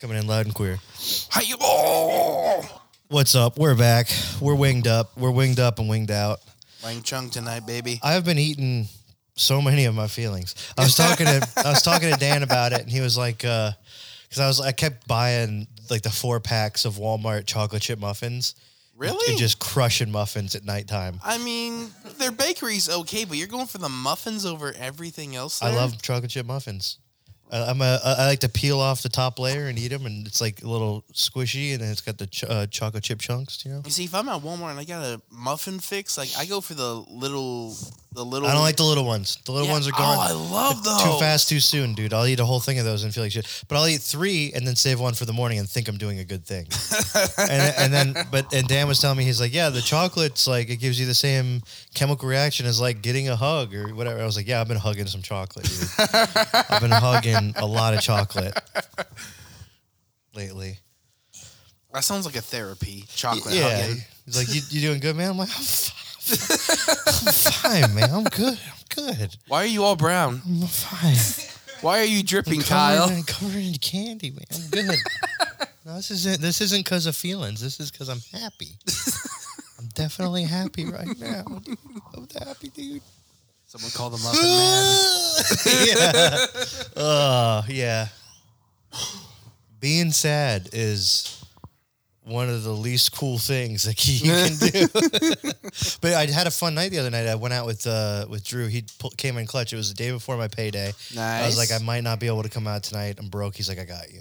Coming in loud and queer. Hi! What's up? We're back. We're winged up. We're winged up and winged out. Wang Chung tonight, baby. I've been eating so many of my feelings. I was talking to I was talking to Dan about it, and he was like, uh, because I was I kept buying like the four packs of Walmart chocolate chip muffins. Really? And just crushing muffins at nighttime. I mean, their bakery's okay, but you're going for the muffins over everything else. I love chocolate chip muffins. I- I'm a, I like to peel off the top layer and eat them, and it's like a little squishy, and then it's got the ch- uh, chocolate chip chunks. You know, You see, if I'm at Walmart and I got a muffin fix, like I go for the little, the little. I don't like the little ones. The little Yeah. ones are oh, gone. Oh, I love those. Too fast, too soon, dude. I'll eat a whole thing of those and feel like shit. But I'll eat three and then save one for the morning and think I'm doing a good thing. and, and then, but and Dan was telling me he's like, yeah, the chocolate's like it gives you the same chemical reaction as like getting a hug or whatever. I was like, yeah, I've been hugging some chocolate, dude. I've been hugging a lot of chocolate lately. That sounds like a therapy. Chocolate yeah, hugging. he's like, you, you doing good, man? I'm like, I'm fine, I'm fine, man. I'm good. I'm good. Why are you all brown? I'm fine. Why are you dripping, covered Kyle? in, covered in candy, man. I'm good. no, this isn't. This isn't because of feelings. This is because I'm happy. I'm definitely happy right now. dude. I'm happy, dude. Someone call the muffin man. yeah. Uh, yeah. Being sad is one of the least cool things that you can do. but I had a fun night the other night. I went out with uh, with Drew. He pu- came in clutch. It was the day before my payday. I was like, I might not be able to come out tonight. I'm broke. He's like, I got you.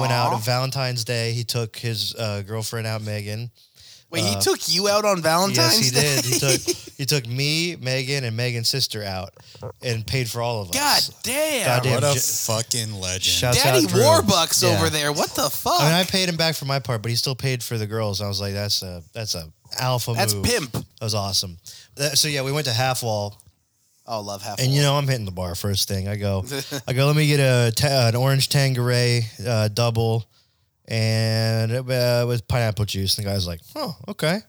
Went out on Valentine's Day. He took his uh, girlfriend out, Megan. Wait, he took you out on Valentine's yes, he Day? did. He took he took me, Megan, and Megan's sister out and paid for all of us. God damn. Goddamn. What a J- fucking legend. Shouts Daddy out Drew. Warbucks Yeah. over there. What the fuck? I mean, I paid him back for my part, but he still paid for the girls. I was like, that's a that's a alpha That's move. pimp. That was awesome. That- so yeah, we went to Half Wall, Oh, love half. and you know I'm hitting the bar first thing. I go, I go, let me get a ta- an orange Tanqueray uh, double, and uh, was pineapple juice. And the guy's like, oh, okay.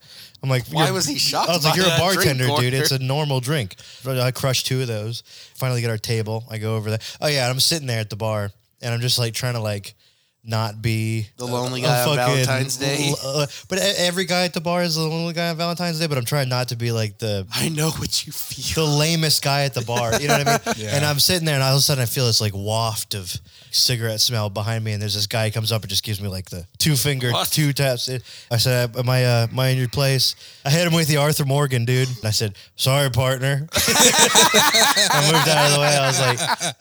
I'm like, Why was he shocked I was like, you're a drink bartender, dude. order?" It's a normal drink. I crushed two of those. Finally get our table. I go over there. Oh yeah, and I'm sitting there at the bar, and I'm just like trying to like not be The lonely a guy on fucking- Valentine's Day. uh, but every guy at the bar is the lonely guy on Valentine's Day. But I'm trying not to be like the I know what you feel. the lamest guy at the bar. You know what I mean? Yeah. And I'm sitting there, and all of a sudden I feel this like waft of cigarette smell behind me, and there's this guy comes up and just gives me like the two finger, What? two taps. I said, "Am I, uh, am I in your place?" I hit him with the Arthur Morgan, dude. And I said, "Sorry, partner." I moved out of the way. I was like,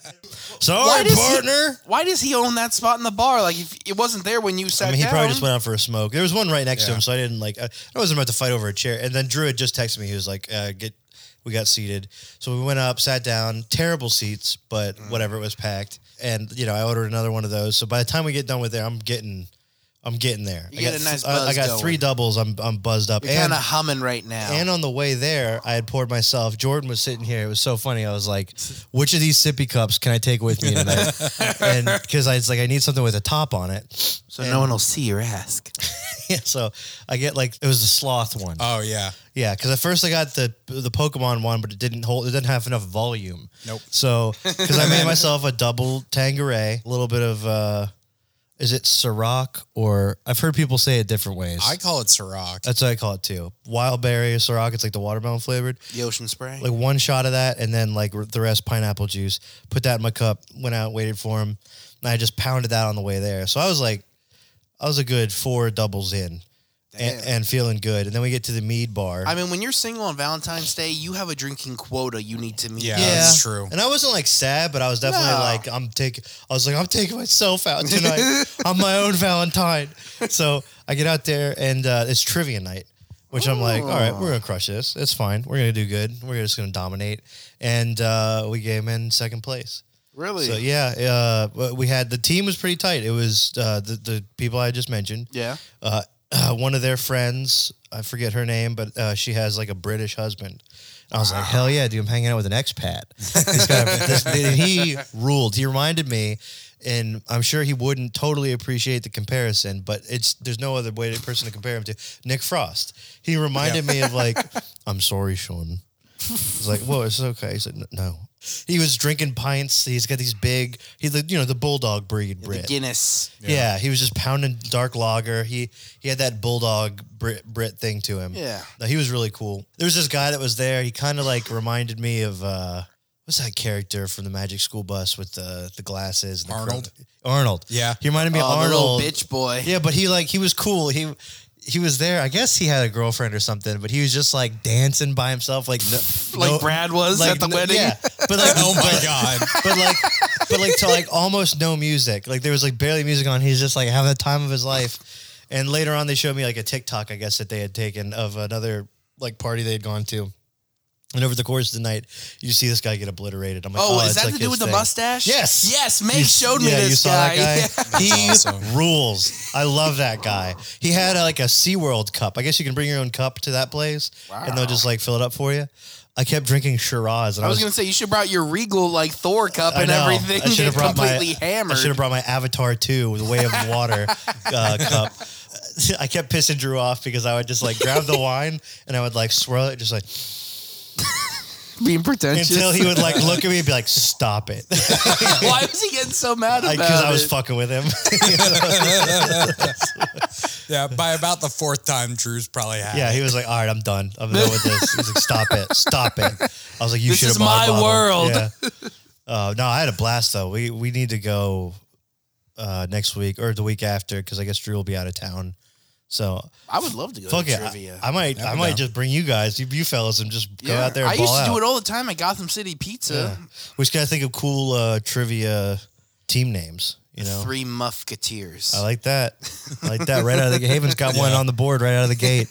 "Sorry, does partner." He, why does he own that spot in the bar? Like, if it wasn't there when you sat I mean, he down. probably just went out for a smoke. There was one right next to Yeah. him, so I didn't like. I, I wasn't about to fight over a chair. And then Drew had just texted me. He was like, uh, "Get, we got seated." So we went up, sat down. Terrible seats, but Mm. whatever. It was packed, and you know, I ordered another one of those. So by the time we get done with there, I'm getting, I'm getting there. You I got a nice th- I- I, got going. three doubles. I'm I'm buzzed up. You're and kind of humming right now. and on the way there, I had poured myself. Jordan was sitting here. It was so funny. I was like, "Which of these sippy cups can I take with me tonight?" and because I was like, I need something with a top on it. so no one will see or ask. Yeah, so I get like it was the sloth one. Oh yeah. yeah, because at first I got the the Pokemon one, but it didn't hold. It didn't have enough volume. Nope. So because I made myself a double Tanqueray, a little bit of uh, is it Ciroc or I've heard people say it different ways. I call it Ciroc. That's what I call it too. Wild berry Ciroc. It's like the watermelon flavored. The ocean spray. Like one shot of that, and then like the rest pineapple juice. Put that in my cup. Went out, waited for him, and I just pounded that on the way there. So I was like, I was a good four doubles in, and, and feeling good. And then we get to the mead bar. I mean, when you're single on Valentine's Day, you have a drinking quota you need to meet. Yeah. that's true. And I wasn't like sad, but I was definitely No. like, I'm taking. I was like, I'm taking myself out tonight. I'm my own Valentine. So I get out there, and uh, it's trivia night, which I'm like, all right, we're gonna crush this. It's fine. We're gonna do good. We're just gonna dominate. And uh, we came in second place. Really? So yeah, uh, we had the team was pretty tight. It was uh, the the people I just mentioned. Yeah. Uh, uh, one of their friends, I forget her name, but uh, she has like a British husband. I was like, hell yeah, dude! I'm hanging out with an expat. This guy, this, and he ruled. He reminded me, and I'm sure he wouldn't totally appreciate the comparison, but it's there's no other way to person to compare him to. Nick Frost. He reminded me of like, I'm sorry, Sean. I was like, whoa, it's okay. He said, no. He was drinking pints. He's got these big, he the you know the bulldog breed The Brit. Guinness. Yeah. he was just pounding dark lager. He he had that bulldog Brit Brit thing to him. Yeah. no, he was really cool. There was this guy that was there. He kind of like reminded me of uh what's that character from the Magic School Bus with the the glasses? And the Arnold? cro- Arnold. Yeah. he reminded me Oh, of the little Arnold. bitch boy. Yeah, but he like he was cool. He he was there. I guess he had a girlfriend or something, but he was just like dancing by himself, like no, Like no- Brad was like, at the no- wedding. Yeah, but like oh my god. but like but like to like almost no music. Like there was like barely music on. He's just like having the time of his life. And later on, they showed me like a TikTok, I guess, that they had taken of another like party they had gone to. And over the course of the night, you see this guy get obliterated. I'm like, Oh, oh, is it's that like to do his with the mustache? Yes. Yes, Meg You- showed me yeah, this you saw guy. that guy. He awesome. rules. I love that guy. He had a, like a SeaWorld cup. I guess you can bring your own cup to that place, and they'll just like fill it up for you. I kept drinking Shiraz, and I I was was, gonna say you should have brought your Regal like Thor cup I and know. everything. I should have brought completely my hammered. I should have brought my Avatar 2, the Way of Water uh, cup. I kept pissing Drew off because I would just like grab the wine and I would like swirl it, just like being pretentious. until he would like look at me and be like, "Stop it," Why was he getting so mad about because it? I was fucking with him. Yeah, by about the fourth time, Drew's probably had. Yeah, it. he was like, "All right, I'm done. I'm done with this." He's like, "Stop it, stop it." I was like, "You This should have is bought a my bottle." world. Yeah. Uh, no, I had a blast though. We we need to go uh, next week or the week after because I guess Drew will be out of town. So I would love to go fuck to it. trivia. I, I might Yeah, I might down. just bring you guys, you, you fellas, and just go out there. And I used to out. do it all the time at Gotham City Pizza. Yeah. We just gotta think of cool uh, trivia team names. You know, Three Musketeers. I like that. I like that. Right out of the Haven's got one Yeah. on the board right out of the gate.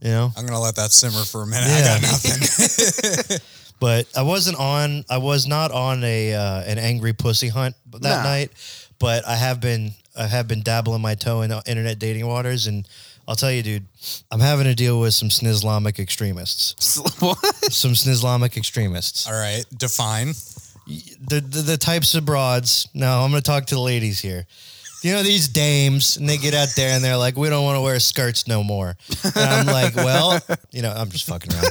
You know, I'm gonna let that simmer for a minute. I Yeah. got nothing. but I wasn't on. I was not on a uh, an angry pussy hunt that Nah. night. But I have been. I have been dabbling my toe in internet dating waters, and I'll tell you, dude, I'm having to deal with some Snislamic extremists. What? Some Snislamic extremists. All right, define. the, the the types of broads. No, I'm going to talk to the ladies here. You know these dames, and they get out there and they're like, "We don't want to wear skirts no more." And I'm like, "Well, you know, I'm just fucking around."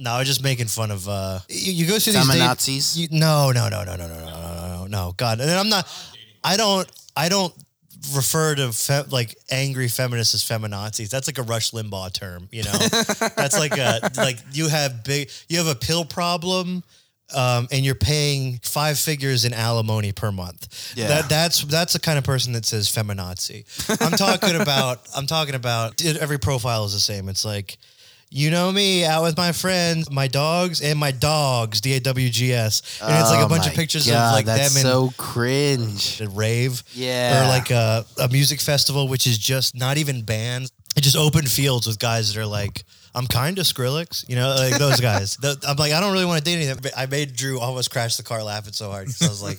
no, I'm just making fun of. uh You, you go through these date- Feminazis? You, no, no, no, no, no, no, no, no, no, no. God, and I'm not. I don't. I don't refer to fe- like angry feminists as feminazis. That's like a Rush Limbaugh term. You know, that's like a like you have big. You have a pill problem um, and you're paying five figures in alimony per month. Yeah. That that's that's the kind of person that says feminazi. I'm talking about I'm talking about every profile is the same. It's like you know me out with my friends, my dogs, and my dogs, D A W G S. And it's like a Oh bunch of pictures God, of like that's them so cringe. in a rave. Yeah. Or like a, a music festival, which is just not even bands. It's just open fields with guys that are like, I'm kind of Skrillex, you know, like those guys. The- I'm like, I don't really want to date anything. But I made Drew almost crash the car laughing so hard. I was like,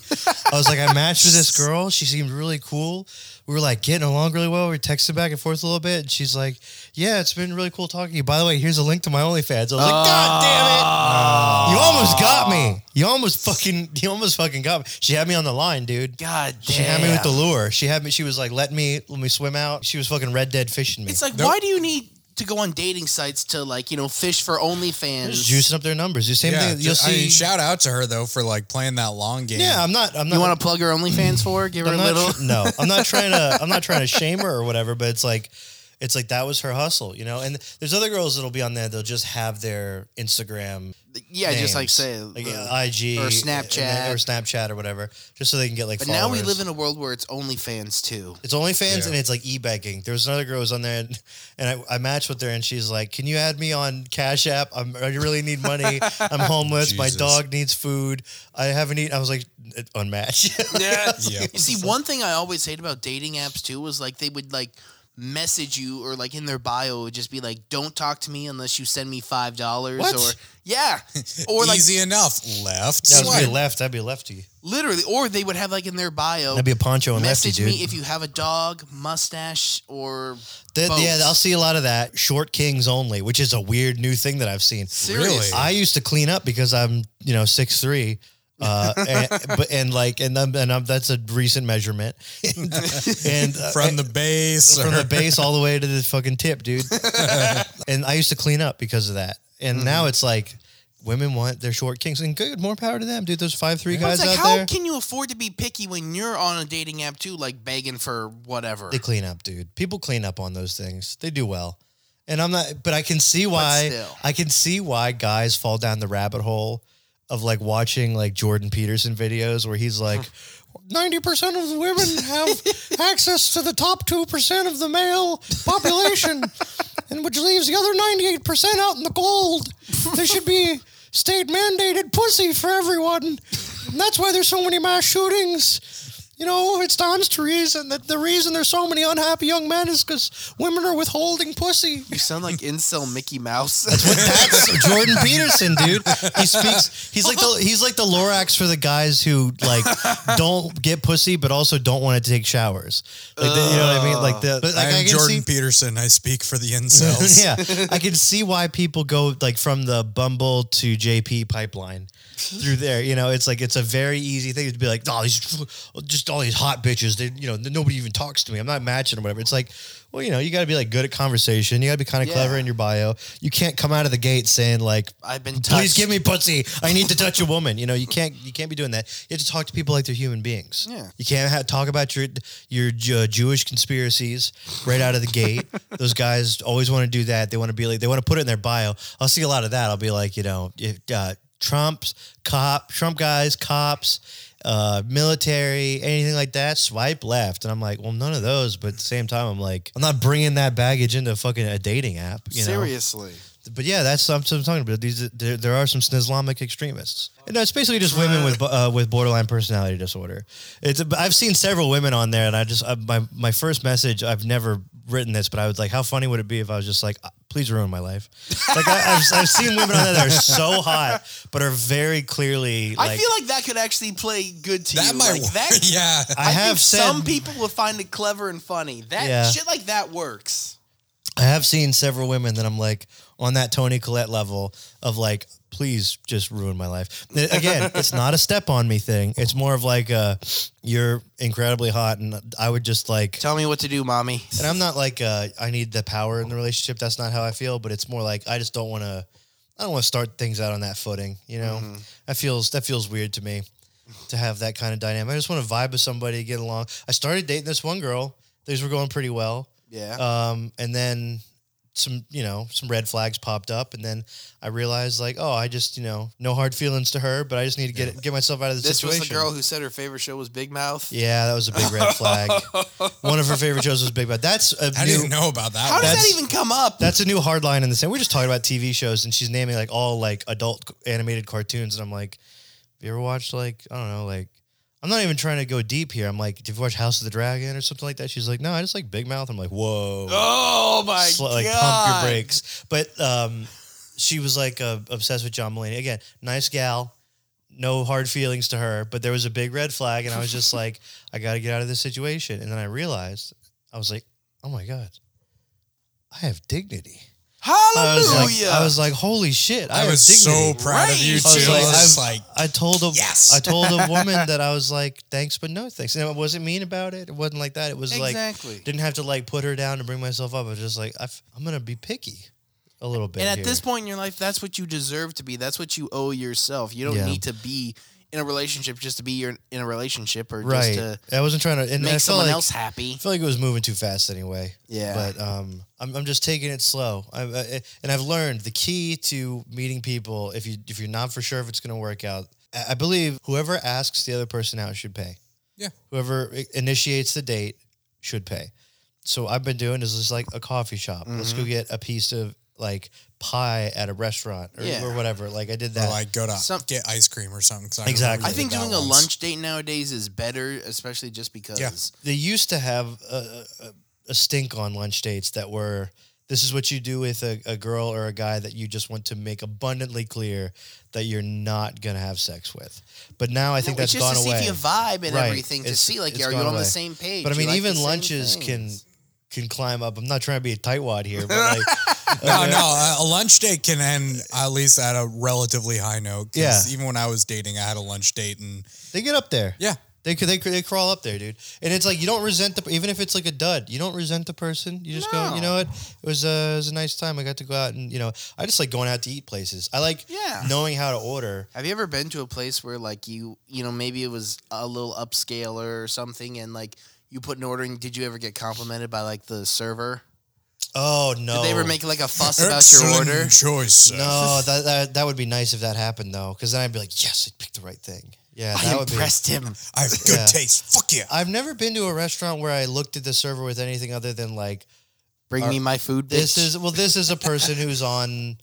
I was like, I matched with this girl. She seemed really cool. We were like getting along really well. We were texting back and forth a little bit. And she's like, Yeah, it's been really cool talking to you. By the way, here's a link to my OnlyFans. I was like, God damn it. Ah. You almost got me. You almost fucking, you almost fucking got me. She had me on the line, dude. God damn. She had me with the lure. She had me. She was like, "Let me, let me swim out." She was fucking red dead fishing me. It's like, Nope. why do you need to go on dating sites to like you know fish for OnlyFans? just juicing up their numbers. The same yeah, thing. You'll ju- I see. mean, shout out to her though for like playing that long game. yeah, I'm not. I'm not. You want to plug her OnlyFans for? her? Give her I'm a not little. tr- no, I'm not trying to. I'm not trying to shame her or whatever. But it's like, it's like that was her hustle, you know. And there's other girls that'll be on there. They'll just have their Instagram. yeah, just like say like the- uh, IG or Snapchat. or Snapchat or whatever, just so they can get like. But now we live in a world where it's OnlyFans too. It's OnlyFans Yeah. and it's like e-begging. There was another girl who was on there, and, and I, I matched with her, and she's like, "Can you add me on Cash App? I'm, I really need money. I'm homeless. My dog needs food. I haven't eaten." I was like, "Unmatched." Yeah. Yeah. You see, one thing I always hate about dating apps too was like they would like message you or like in their bio would just be like, "Don't talk to me unless you send me five dollars." Or yeah, or like easy enough. Left. was swipe. be left. That'd be lefty. literally, or they would have like in their bio. That'd be a Pancho and lefty, Message dude. me if you have a dog, mustache, or That- yeah. I'll see a lot of that. Short kings only, which is a weird new thing that I've seen. Seriously. I used to clean up because I'm, you know, six three. Uh, and, but and like and I'm, and I'm, that's a recent measurement, and uh, from the base. from or- the base all the way to the fucking tip, dude. and I used to clean up because of that. And now it's like women want their short kings, and good, more power to them, dude. Those five three guys like, out how there, can you afford to be picky when you're on a dating app too, like begging for whatever? they clean up, dude. People clean up on those things. They do well. And I'm not, but I can see why. I can see why guys fall down the rabbit hole of like watching like Jordan Peterson videos where he's like, ninety percent of the women have access to the top two percent of the male population, and which leaves the other ninety-eight percent out in the cold. There should be state mandated pussy for everyone. And that's why there's so many mass shootings. You know, it stands to reason that the reason there's so many unhappy young men is because women are withholding pussy. you sound like incel Mickey Mouse. That's Jordan Peterson, dude. He speaks. He's like the he's like the Lorax for the guys who like don't get pussy, but also don't want to take showers. Like the, you know what I mean? Like the but like I I, am can Jordan see. Peterson. I speak for the incels. yeah, I can see why people go like from the Bumble to JP pipeline through there. You know, it's like it's a very easy thing to be like, oh, these just all these hot bitches. They, you know, nobody even talks to me. I'm not matching or whatever. It's like, well, you know, you got to be like good at conversation. You got to be kind of Yeah. clever in your bio. You can't come out of the gate saying like, I've been please give me pussy. I need to touch a woman. You know, you can't you can't be doing that. You have to talk to people like they're human beings. Yeah. You can't ha- talk about your your Ju- Jewish conspiracies right out of the gate. Those guys always want to do that. They want to be like they want to put it in their bio. I'll see a lot of that. I'll be like, you know, if, uh, Trump's cop, Trump guys, cops. Uh, military, anything like that, swipe left, and I'm like, well, none of those. But at the same time, I'm like, I'm not bringing that baggage into a fucking a dating app. You know? Seriously. But yeah, that's what I'm talking about. These there, there are some Islamic extremists. And no, it's basically just women with uh, with borderline personality disorder. It's I've seen several women on there, and I just I, my my first message. I've never written this, but I was like, how funny would it be if I was just like, "Uh, please ruin my life. Like I, I've I've seen women on there that are so hot, but are very clearly like. I feel like that could actually play good to That you. might like work. that. yeah. I, I have think said some people will find it clever and funny. That Yeah. shit like that works. I have seen several women that I'm like on that Toni Collette level of like, please just ruin my life. Again, it's not a step on me thing. It's more of like, uh, you're incredibly hot, and I would just like. Tell me what to do, mommy. And I'm not like, uh, I need the power in the relationship. That's not how I feel. But it's more like I just don't want to. I don't want to start things out on that footing. You know, that feels that feels weird to me to have that kind of dynamic. I just want to vibe with somebody, get along. I started dating this one girl. Things were going pretty well. Yeah. Um, and then some, you know, some red flags popped up, and then I realized, like, oh, I just, you know, no hard feelings to her, but I just need to get get myself out of the this situation. This was the girl who said her favorite show was Big Mouth. Yeah, that was a big red flag. One of her favorite shows was Big Bad. That's a I new. didn't know about that. How one. does that That's- even come up? That's a new hard line in the same. We're just talking about TV shows, and she's naming like all like adult animated cartoons, and I'm like, have you ever watched like I don't know, like I'm not even trying to go deep here. I'm like, did you watch House of the Dragon or something like that? She's like, no, I just like Big Mouth. I'm like, whoa. oh my Sl- god! like pump your brakes. But um, she was like uh, obsessed with John Mulaney. Again, nice gal, no hard feelings to her. But there was a big red flag, and I was just like, I got to get out of this situation. And then I realized, I was like, oh my god, I have dignity. I was Hallelujah! like, I was like, holy shit, I, I was so dignity. proud of you too. I was like, I've- like, I told a Yes. I told a woman that I was like, thanks, but no thanks. And it wasn't mean about it. It wasn't like that. It was Exactly. like didn't have to like put her down to bring myself up. I was just like, i f- I'm gonna be picky a little bit. and at here. this point in your life, that's what you deserve to be. That's what you owe yourself. You don't Yeah. need to be in a relationship just to be your, in a relationship or right? just to I wasn't trying to and make felt someone like, else happy. I feel like it was moving too fast anyway. Yeah. But um, I'm, I'm just taking it slow. I, I, and I've learned the key to meeting people if you if you're not for sure if it's going to work out. I I believe whoever asks the other person out should pay. Yeah. Whoever initiates the date should pay. So I've been doing is just like a coffee shop. Let's Mm-hmm. go get a piece of like pie at a restaurant or, Yeah. or whatever. Like I did or that. like go to Some- get ice cream or something. 'cause I Exactly. I think doing a once. lunch date nowadays is better, especially just because Yeah. they used to have a, a, a stink on lunch dates that were this is what you do with a, a girl or a guy that you just want to make abundantly clear that you're not going to have sex with. But now I think No, it's that's just gone to away. see if you vibe and Right. everything to It's- see like it's are you gone on away. the same page? but I You mean, like even same lunches can things? Can climb up. I'm not trying to be a tightwad here, but like No, no, a lunch date can end at least at a relatively high note. Yeah. Even when I was dating, I had a lunch date, and they get up there. yeah, They could they could they crawl up there, dude. And it's like you don't resent the even if it's like a dud, you don't resent the person. You just go, you know what? It was a it was a nice time. I got to go out and you know I just like going out to eat places. I like Yeah. knowing how to order. Have you ever been to a place where like you you know maybe it was a little upscaler or something and like you put an order and did you ever get complimented by like the server? Oh no! Did they ever make like a fuss about Excellent your order? choice. sir. No, that, that that would be nice if that happened though, because then I'd be like, yes, I picked the right thing. Yeah, that I would be. impressed him. I have good Yeah. taste. Fuck yeah. I've never been to a restaurant where I looked at the server with anything other than like, Bring Are- me my food. Bitch. this is well, this is a person who's on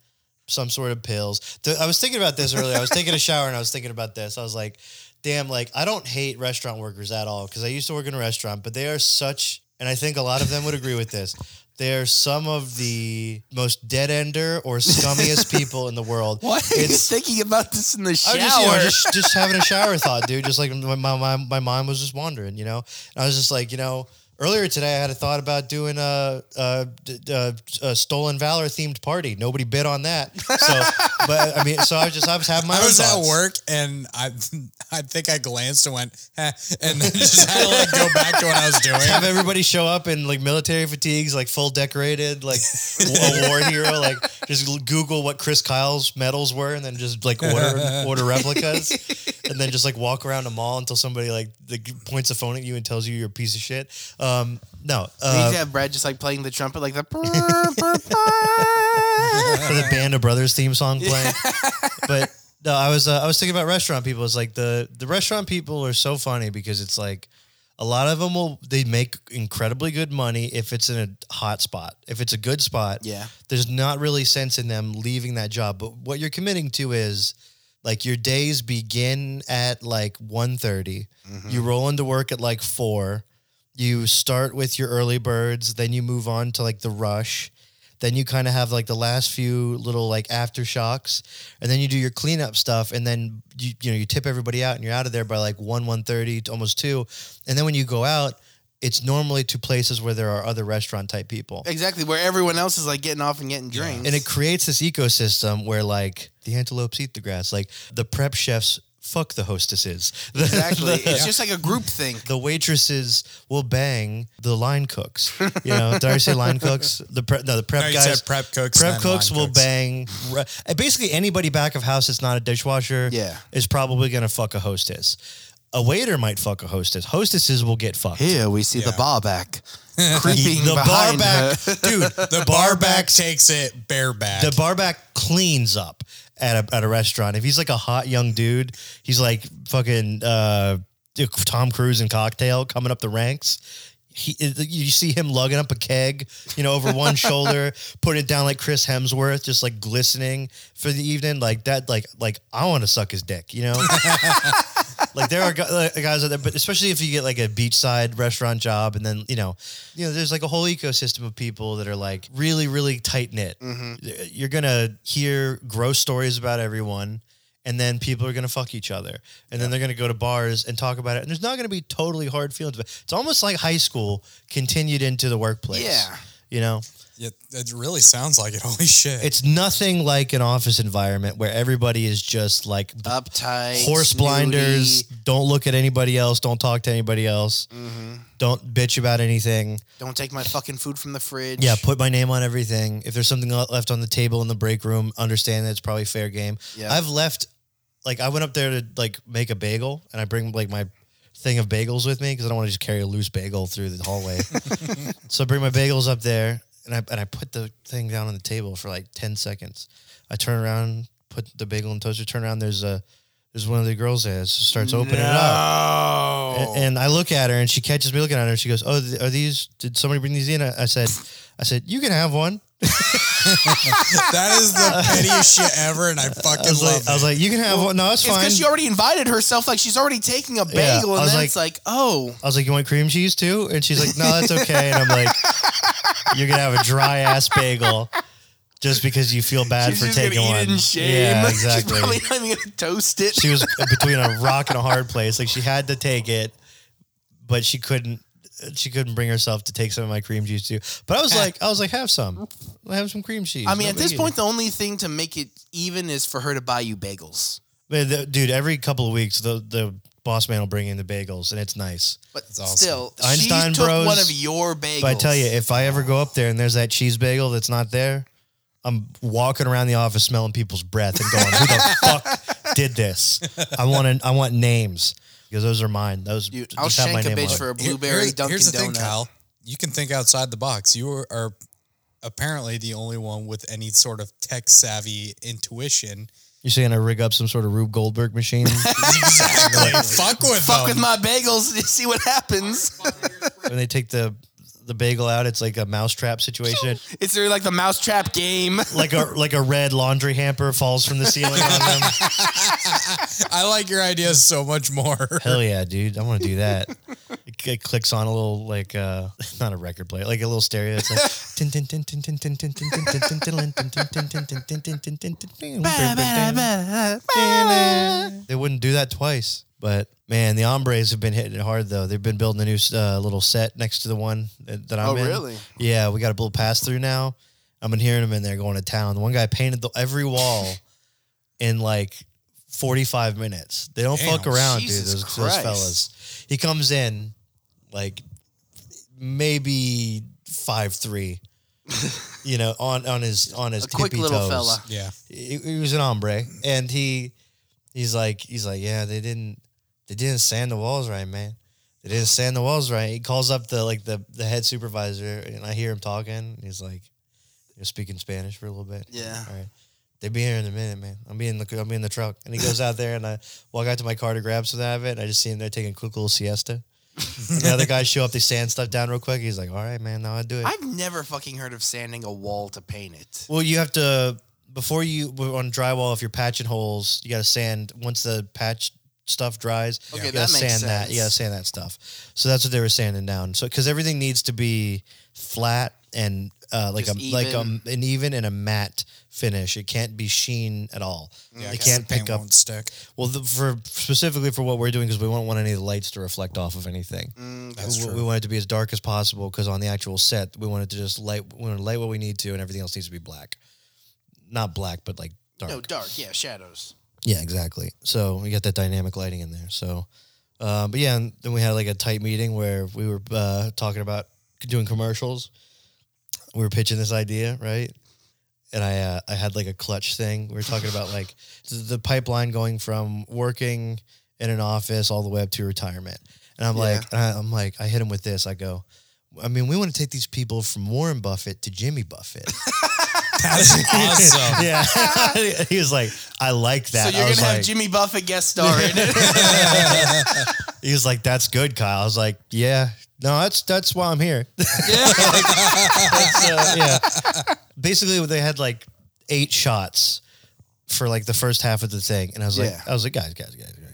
some sort of pills. The- I was thinking about this earlier. I was taking a shower and I was thinking about this. I was like, damn, like I don't hate restaurant workers at all because I used to work in a restaurant, but they are such, and I think a lot of them would agree with this. They're some of the most dead ender or scummiest people in the world. Why are you It's thinking about this in the I shower? was just, you know, just just having a shower thought, dude. Just like my, my my my mind was just wandering, you know. And I was just like, you know, earlier today I had a thought about doing a a, a, a stolen valor themed party. Nobody bid on that, so but I mean, so I was just I was having my I was at work and I I think I glanced and went, eh, and then just had to like go back to what I was doing. Have everybody show up in like military fatigues, like full decorated, like a war hero. Like just Google what Chris Kyle's medals were, and then just like order order replicas, and then just like walk around the mall until somebody like, like points a phone at you and tells you you're a piece of shit. Um, no, You uh, need to have Brad just like playing the trumpet like the. brr, brr, brr. for the Band of Brothers theme song playing. but no, I was uh, I was thinking about restaurant people. It's like the the restaurant people are so funny because it's like a lot of them will they make incredibly good money if it's in a hot spot. If it's a good spot, Yeah. there's not really sense in them leaving that job. But what you're committing to is like your days begin at like 1.30. You roll into work at like four. You start with your early birds, then you move on to like the rush. Then you kind of have like the last few little like aftershocks, and then you do your cleanup stuff, and then you you know you tip everybody out, and you're out of there by like one one thirty to almost two, and then when you go out, it's normally to places where there are other restaurant type people, Exactly where everyone else is like getting off and getting drinks. and it creates this ecosystem where like the antelopes eat the grass, like the prep chefs fuck the hostesses, The- exactly. the- It's just like a group thing. the waitresses will bang the line cooks. You know, did I say line cooks? The pre- no, the prep No, you guys. said prep cooks, Prep cooks will cooks. bang. re- Basically, anybody back of house that's not a dishwasher, Yeah. is probably gonna fuck a hostess. A waiter might fuck a hostess. Hostesses will get fucked. Here we see the bar back creeping the bar behind back, her. dude. The bar back takes it bareback. The bar back cleans up at a at a restaurant. If he's like a hot young dude, he's like fucking uh, Tom Cruise in Cocktail coming up the ranks. He, you see him lugging up a keg, you know, over one shoulder, putting it down like Chris Hemsworth, just like glistening for the evening, like that. Like, like I want to suck his dick, you know. like there are guys out there, but especially if you get like a beachside restaurant job, and then you know, you know, there's like a whole ecosystem of people that are like really, really tight knit. Mm-hmm. You're gonna hear gross stories about everyone, and then people are gonna fuck each other, and then they're gonna go to bars and talk about it, and there's not gonna be totally hard feelings. But it's almost like high school continued into the workplace. Yeah. you know. Yeah, it really sounds like it. Holy shit. It's nothing like an office environment where everybody is just like Uptight. horse snooty. blinders. Don't look at anybody else. Don't talk to anybody else. Mm-hmm. Don't bitch about anything. Don't take my fucking food from the fridge. Yeah, put my name on everything. If there's something left on the table in the break room, understand that it's probably fair game. Yeah. I've left, like, I went up there to like make a bagel, and I bring like my thing of bagels with me because I don't want to just carry a loose bagel through the hallway. so I bring my bagels up there, and I and I put the thing down on the table for like ten seconds. I turn around, put the bagel in the toaster. Turn around, there's a there's one of the girls there. She starts opening it up. No. A- And I look at her, and she catches me looking at her. And she goes, "Oh, th- are these? Did somebody bring these in?" I I said, "I said you can have one." that is the pettiest shit ever, and I fucking I love like, it. I was like, "You can have one." No, it's It's fine. because she already invited herself. Like she's already taking a bagel, Yeah, I and was then like- it's like, oh, I was like, "You want cream cheese too?" And she's like, "No, that's okay." And I'm like, "You're gonna have a dry ass bagel." Just because you feel bad she's for just taking gonna one, eat it in shame. yeah, She's exactly. probably not even gonna toast it. she was between a rock and a hard place. Like she had to take it, but she couldn't. She couldn't bring herself to take some of my cream cheese too. But I was eh. like, I was like, have some, have some cream cheese. I mean, No at this biggie. point, the only thing to make it even is for her to buy you bagels. Dude, every couple of weeks, the the boss man will bring in the bagels, and it's nice. But it's awesome. still, Einstein she took Bros, one of your bagels. But I tell you, if I ever go up there and there's that cheese bagel that's not there, I'm walking around the office smelling people's breath and going, "Who the fuck did this?" I want to, I want names because those are mine. Those Dude, just I'll have my shank a name bitch for a Here- blueberry here's, Dunkin' here's the thing, Donut. Kyle. You can think outside the box. You are, are apparently the only one with any sort of tech savvy intuition. You're saying I rig up some sort of Rube Goldberg machine? Exactly. Fuck with Fuck them. with my bagels. And See what happens. when they take the the bagel out, it's like a mousetrap situation. it's really like the mousetrap game. like a like a red laundry hamper falls from the ceiling on them. I like your idea so much more. Hell yeah, dude! I want to do that it, clicks on a little like uh not a record player, like a little stereo. It's like they wouldn't do that twice. But man, the hombres have been hitting it hard though. They've been building a new uh, little set next to the one that, that I'm oh, in. Oh, really? Yeah, we got a little pass through now. I've been hearing them in there going to town. The one guy painted the, every wall in like 45 minutes. They don't Damn, fuck around, Jesus dude. Those, those, fellas. He comes in, like maybe five three. you know, on on his on his A quick tippy little toes. fella. Yeah. He, he was an hombre, and he he's like he's like yeah they didn't they didn't sand the walls right, man. They didn't sand the walls right. He calls up the like the the head supervisor, and I hear him talking. He's like, "You're speaking Spanish for a little bit." Yeah. All right. They'll be here in a minute, man. I'm being the I'm in the truck, and he goes out there, and I walk out to my car to grab some of it, and I just see him there taking a quick little siesta. And the other guys show up, they sand stuff down real quick. He's like, "All right, man, now I do it." I've never fucking heard of sanding a wall to paint it. Well, you have to before you on drywall. If you're patching holes, you got to sand once the patch stuff dries. Okay, you that gotta makes sand that. You got to sand that stuff. So that's what they were sanding down. So because everything needs to be flat and uh, like Just a like a, even. an even and a matte finish. It can't be sheen at all. Yeah, it 'cause can't the paint pick up. Won't stick. Well, the, for specifically for what we're doing because we don't want any of the lights to reflect off of anything. That's we, true. we want it to be as dark as possible because on the actual set, we want it to just light. We want to light what we need to, and everything else needs to be black. Not black, but like dark. No, dark. Yeah, shadows. Yeah, exactly. So we got that dynamic lighting in there. So, uh, but yeah, and then we had like a tight meeting where we were uh, talking about doing commercials. We were pitching this idea, right? And I uh, I had like a clutch thing. We were talking about like the, the pipeline going from working in an office all the way up to retirement. And I'm like, and I, I'm like, I hit him with this. I go, I mean, we want to take these people from Warren Buffett to Jimmy Buffett. That's awesome. yeah, he was like, I like that. So you're gonna have like, Jimmy Buffett guest star in it. He was like, "That's good, Kyle." I was like, "Yeah, no, that's that's why I'm here." yeah. So, uh, yeah, basically, they had like eight shots for like the first half of the thing, and I was like, Yeah. "I was like, guys, guys, guys, guys."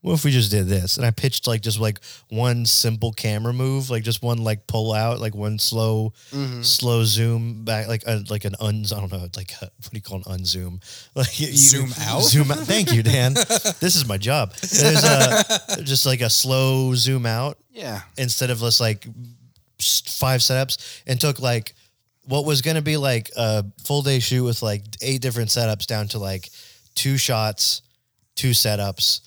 What if we just did this? And I pitched like just like one simple camera move, like just one like pull out, like one slow, Mm-hmm. slow zoom back, like a, like an un. I don't know, like a, what do you call an unzoom? Like you, Zoom out? Zoom out. Thank you, Dan. this is my job. There's a, just like a slow zoom out Yeah. instead of just like five setups and took like what was going to be like a full day shoot with like eight different setups down to like two shots, two setups,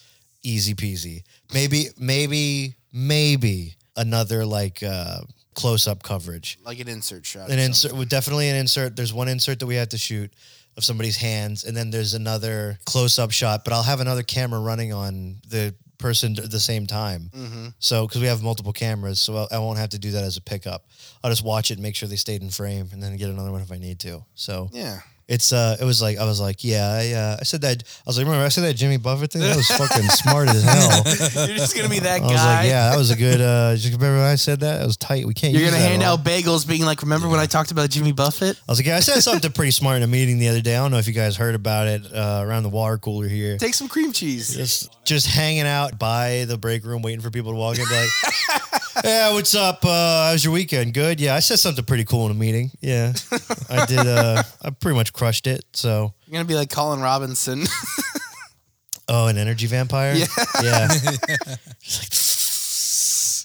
easy peasy. Maybe, maybe, maybe another like uh, close up coverage. Like an insert shot. An insert, definitely an insert. There's one insert that we have to shoot of somebody's hands, and then there's another close up shot. But I'll have another camera running on the person at the same time. Mm-hmm. So because we have multiple cameras, so I I won't have to do that as a pickup. I'll just watch it, and make sure they stayed in frame, and then get another one if I need to. So Yeah. It's uh, it was like I was like, yeah, I, uh, I said that. I was like, remember I said that Jimmy Buffett thing? That was fucking smart as hell. You're just gonna be that guy. I was like, yeah, that was a good. Uh, just remember when I said that? It was tight. We can't. You're use gonna that hand at all. out bagels, being like, "Remember when I talked about Jimmy Buffett?" I was like, yeah, I said something pretty smart in a meeting the other day. I don't know if you guys heard about it uh, around the water cooler here. Take some cream cheese. Just, just hanging out by the break room, waiting for people to walk in. Be like, yeah, what's up? Uh, how's your weekend? Good. Yeah, I said something pretty cool in a meeting. Yeah, I did. Uh, I pretty much crushed it. So, You're gonna be like Colin Robinson. oh, an energy vampire. Yeah. yeah.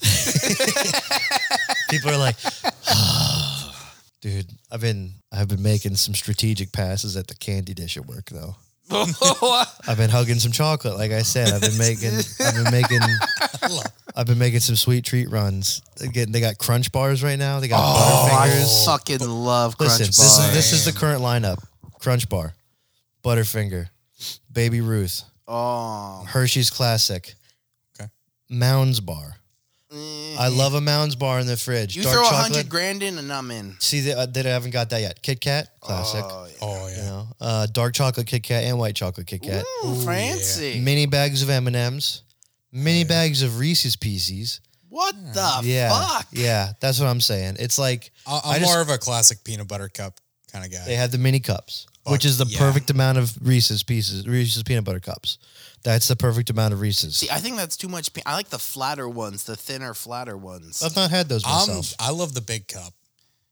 People are like, dude, I've been, I've been making some strategic passes at the candy dish at work though. I've been hugging some chocolate. Like I said, I've been making, I've been making, I've been making some sweet treat runs. Again, they got crunch bars right now. They got oh, I Butterfingers. fucking love crunch Listen, bars. this is this is the current lineup: Crunch Bar, Butterfinger, Baby Ruth, oh, Hershey's Classic, Okay. Mounds Bar. I love a Mounds Bar in the fridge. you Dark throw a chocolate. hundred grand in and I'm in. See, that uh, they haven't got that yet. Kit Kat, classic. Oh, yeah. Oh You yeah. know, uh, dark chocolate Kit Kat and white chocolate Kit Kat. Ooh, fancy. Mini bags of M and M's. Mini bags of Reese's Pieces. What the Yeah, fuck? yeah, that's what I'm saying. It's like I- I I'm just- more of a classic peanut butter cup kind of guy. they have the mini cups, Fuck, which is the yeah. perfect amount of Reese's Pieces, Reese's peanut butter cups. That's the perfect amount of Reese's. See, I think that's too much. pe- I like the flatter ones, the thinner, flatter ones. I've not had those I'm, myself. I love the big cup.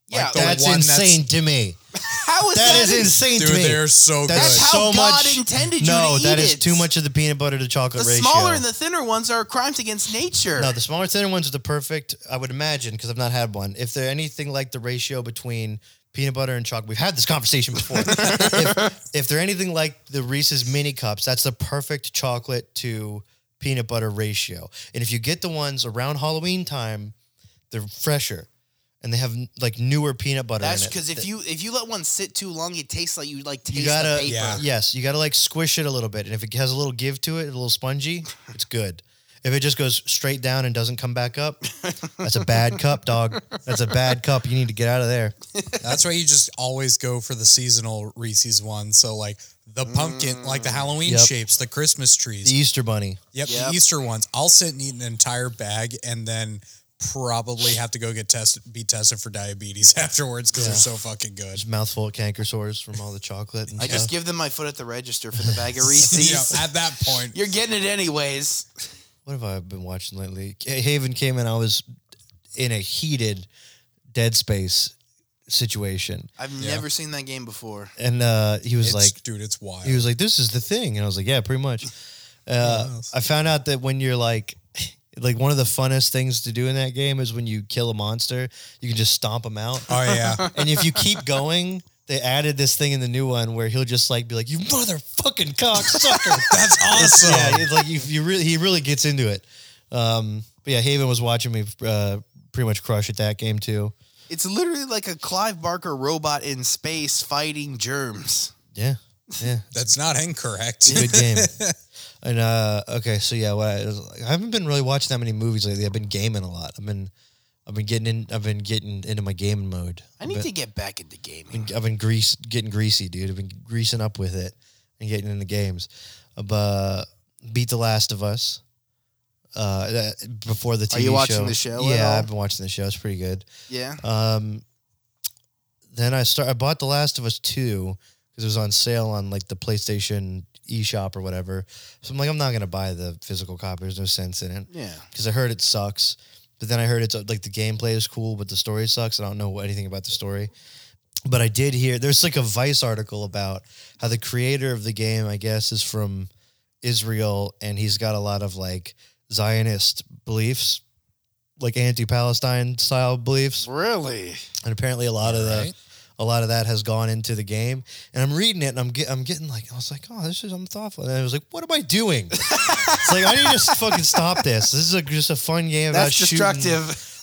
yeah, like the that's one insane to me. how is That that? is in- insane Dude, to me. they're so That's That's good. how so God much. intended you no, to that eat is it. too much of the peanut butter to The chocolate ratio. The smaller and the thinner ones are crimes against nature. No, the smaller, thinner ones are the perfect. I would imagine because I've not had one. If they're anything like the ratio between peanut butter and chocolate, we've had this conversation before. if, if they're anything like the Reese's mini cups, that's the perfect chocolate to peanut butter ratio. And if you get the ones around Halloween time, they're fresher and they have like newer peanut butter. That's because if you if you let one sit too long, it tastes like you like taste you gotta, the paper. yeah. yes, you gotta like squish it a little bit, and if it has a little give to it, a little spongy, it's good. If it just goes straight down and doesn't come back up, that's a bad cup, dog. That's a bad cup. You need to get out of there. That's why you just always go for the seasonal Reese's ones. So like the pumpkin, like the Halloween Yep. shapes, the Christmas trees. The Easter Bunny. Yep, Yep. the Easter ones. I'll sit and eat an entire bag and then probably have to go get tested, be tested for diabetes afterwards because they're so fucking good. Just mouthful of canker sores from all the chocolate and I stuff. just give them my foot at the register for the bag of You Reese's. know, at that point, You're getting it anyways. What have I been watching lately? Haven came in. I was in a heated Dead Space situation, I've Yeah. never seen that game before. and uh, he was it's, like, dude, it's wild. he was like, "This is the thing," and I was like, "Yeah, pretty much." Uh, Yes. I found out that when you're like, like one of the funnest things to do in that game is when you kill a monster, you can just stomp them out, oh yeah, and if you keep going. They added this thing in the new one where he'll just like be like, "You motherfucking cocksucker!" that's awesome. yeah, it's like you, you really he really gets into it. Um, but yeah, Haven was watching me uh, pretty much crush at that game too. It's literally like a Clive Barker robot in space fighting germs. Yeah, yeah, That's not incorrect. good game. and uh, okay, so yeah, what I, I haven't been really watching that many movies lately. I've been gaming a lot. I've been I've been getting in. I've been getting into my gaming mode. I need to get back into gaming. I've been grease getting greasy, dude. I've been greasing up with it and getting into games. But beat The Last of Us. Uh, that- before the TV Are you watching show. the show at Yeah? I've been watching the show. It's pretty good. Yeah. Um, then I start. I bought The Last of Us two because it was on sale on like the PlayStation eShop or whatever. So I'm like, I'm not gonna buy the physical copy. There's no sense in it Yeah. because I heard it sucks. But then I heard it's uh, like the gameplay is cool, but the story sucks. I don't know anything about the story. But I did hear there's like a Vice article about how the creator of the game, I guess, is from Israel and he's got a lot of like Zionist beliefs, like anti-Palestine style beliefs Really? and apparently a lot of the Right. A lot of that has gone into the game. And I'm reading it, and I'm get, I'm getting like I was like, oh, this is I'm thoughtful. And I was like, what am I doing? it's like I need to fucking stop this. This is a, just a fun game That's shooting.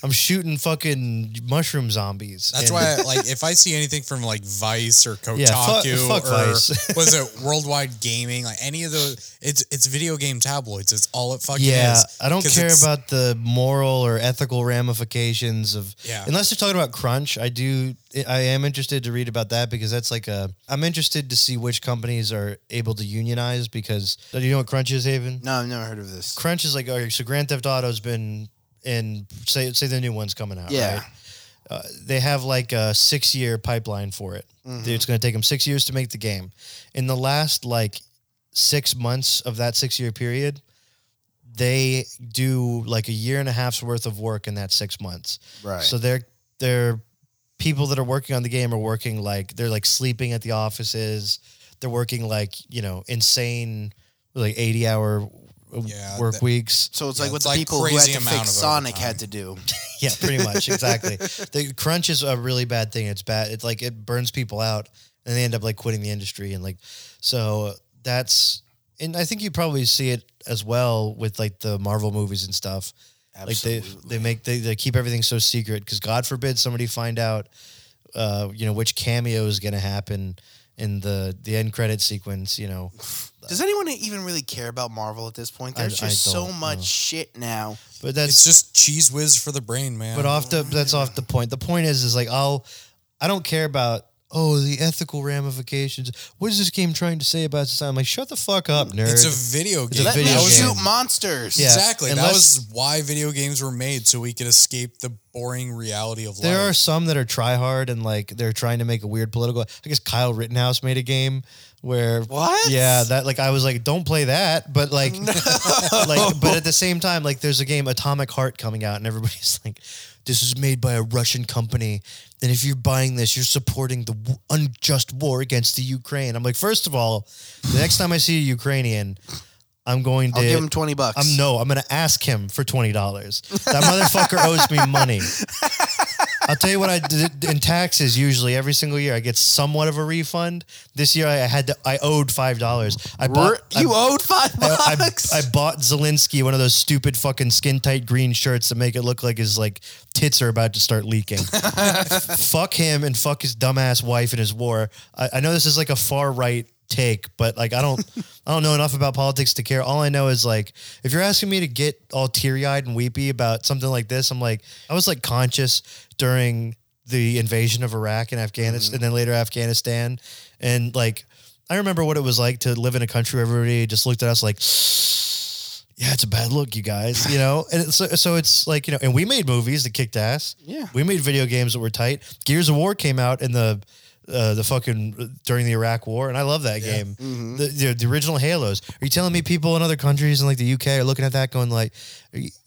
Destructive. I'm shooting fucking mushroom zombies. That's And- why, like, if I see anything from like Vice or Kotaku Yeah, fuck- fuck or Vice. was it Worldwide Gaming, like any of those, it's it's video game tabloids. It's all it fucking Yeah, is. I don't care about the moral or ethical ramifications of. Yeah. Unless they're talking about crunch, I do. I am interested to read about that because that's like a. I'm interested to see which companies are able to unionize because. Do you know what crunch is, Haven? No, I've never heard of this. Crunch is like, all right, so Grand Theft Auto's been in, say, say the new one's coming out. Yeah. Right? Uh, they have like a six year pipeline for it. It's going to take them six years to make the game. In the last like six months of that six year period, they do like a year and a half's worth of work in that six months. Right. So they're they're people that are working on the game are working like they're like sleeping at the offices. They're working like you know insane like eighty hour Yeah, work that- weeks. So it's Yeah, like what it's the like people who had to amount fix Sonic overtime. had to do. Yeah, pretty much exactly. the crunch is a really bad thing. It's bad. It's like it burns people out, and they end up like quitting the industry and like so that's and I think you probably see it as well with like the Marvel movies and stuff. Like they they make they, they keep everything so secret because God forbid somebody find out, uh, you know, which cameo is going to happen in the the end credit sequence. You know, Does anyone even really care about Marvel at this point? There's I just so don't, much no. shit now. but that's It's just cheese whiz for the brain, man. But off the that's off the point. The point is is like I'll I don't care about oh the ethical ramifications. What is this game trying to say about society? I'm like shut the fuck up, nerd. it's a video a game. Let video me that was, game. shoot monsters. Yeah. Exactly. That was why video games were made, so we could escape the boring reality of life. there are some that are try hard and like they're trying to make a weird political. I guess Kyle Rittenhouse made a game where What? Yeah, that like I was like, don't play that, but like, like, but at the same time, like, there's a game Atomic Heart coming out, and everybody's like, this is made by a Russian company, and if you're buying this, you're supporting the w- unjust war against the Ukraine. I'm like, first of all, the next time I see a Ukrainian. I'm going to I'll give him 20 bucks. I'm no, I'm gonna ask him for twenty dollars. That motherfucker owes me money. I'll tell you what I did in taxes. Usually, every single year, I get somewhat of a refund. This year, I had to. I owed five dollars. I bought. you I, owed five I, bucks. I, I bought Zelensky one of those stupid fucking skin tight green shirts that make it look like his like tits are about to start leaking. fuck him and fuck his dumbass wife and his war. I, I know this is like a far right take, but like I don't I don't know enough about politics to care. All I know is like if you're asking me to get all teary eyed and weepy about something like this, I'm like I was like conscious during the invasion of Iraq and Afghanistan mm-hmm. and then later Afghanistan. And like I remember what it was like to live in a country where everybody just looked at us like yeah, it's a bad look, you guys. You know, and so so it's like you know, and we made movies that kicked ass. Yeah. we made video games that were tight. Gears of War came out in the uh, the fucking during the Iraq War, and I love that game. The, the the original Halos. Are you telling me people in other countries in like the UK are looking at that going like,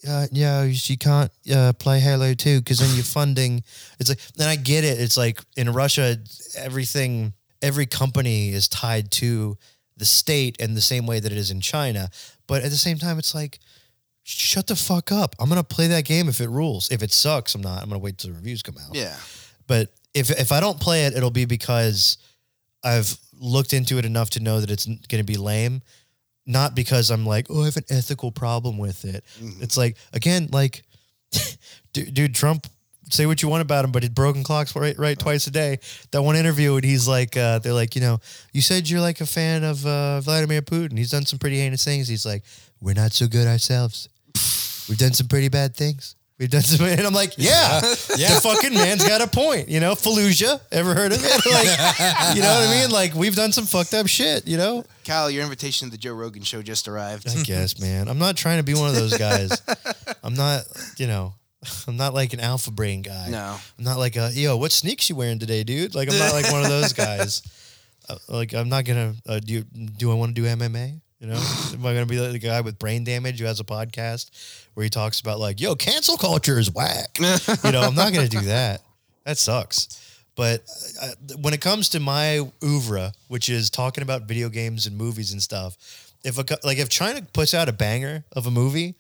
uh, yeah, you can't uh, play Halo two because then you're funding. It's like, then I get it. It's like in Russia, everything, every company is tied to the state in the same way that it is in China. But at the same time, it's like, shut the fuck up. I'm gonna play that game if it rules. If it sucks, I'm not. I'm gonna wait till the reviews come out. yeah. But if if I don't play it, it'll be because I've looked into it enough to know that it's going to be lame. Not because I'm like, oh, I have an ethical problem with it. It's like again, like, dude, dude, Trump. Say what you want about him, but his broken clocks right, right twice a day. That one interview, and he's like, uh, they're like, you know, you said you're like a fan of uh, Vladimir Putin. He's done some pretty heinous things. He's like, we're not so good ourselves. We've done some pretty bad things. We've done some, and I'm like, yeah, Yeah. the fucking man's got a point. You know, Fallujah, ever heard of it? Like, you know what I mean? Like, we've done some fucked up shit. You know, Kyle, your invitation to the Joe Rogan show just arrived. I guess, man. I'm not trying to be one of those guys. I'm not, you know, I'm not like an alpha brain guy. No. I'm not like a yo. What sneaks you wearing today, dude? Like, I'm not like one of those guys. Uh, like, I'm not gonna. Uh, do you, do I want to do MMA? You know, am I gonna be like the guy with brain damage who has a podcast where he talks about like, yo, cancel culture is whack. you know, I'm not gonna do that. That sucks. But uh, when it comes to my oeuvre, which is talking about video games and movies and stuff, if a like if China puts out a banger of a movie,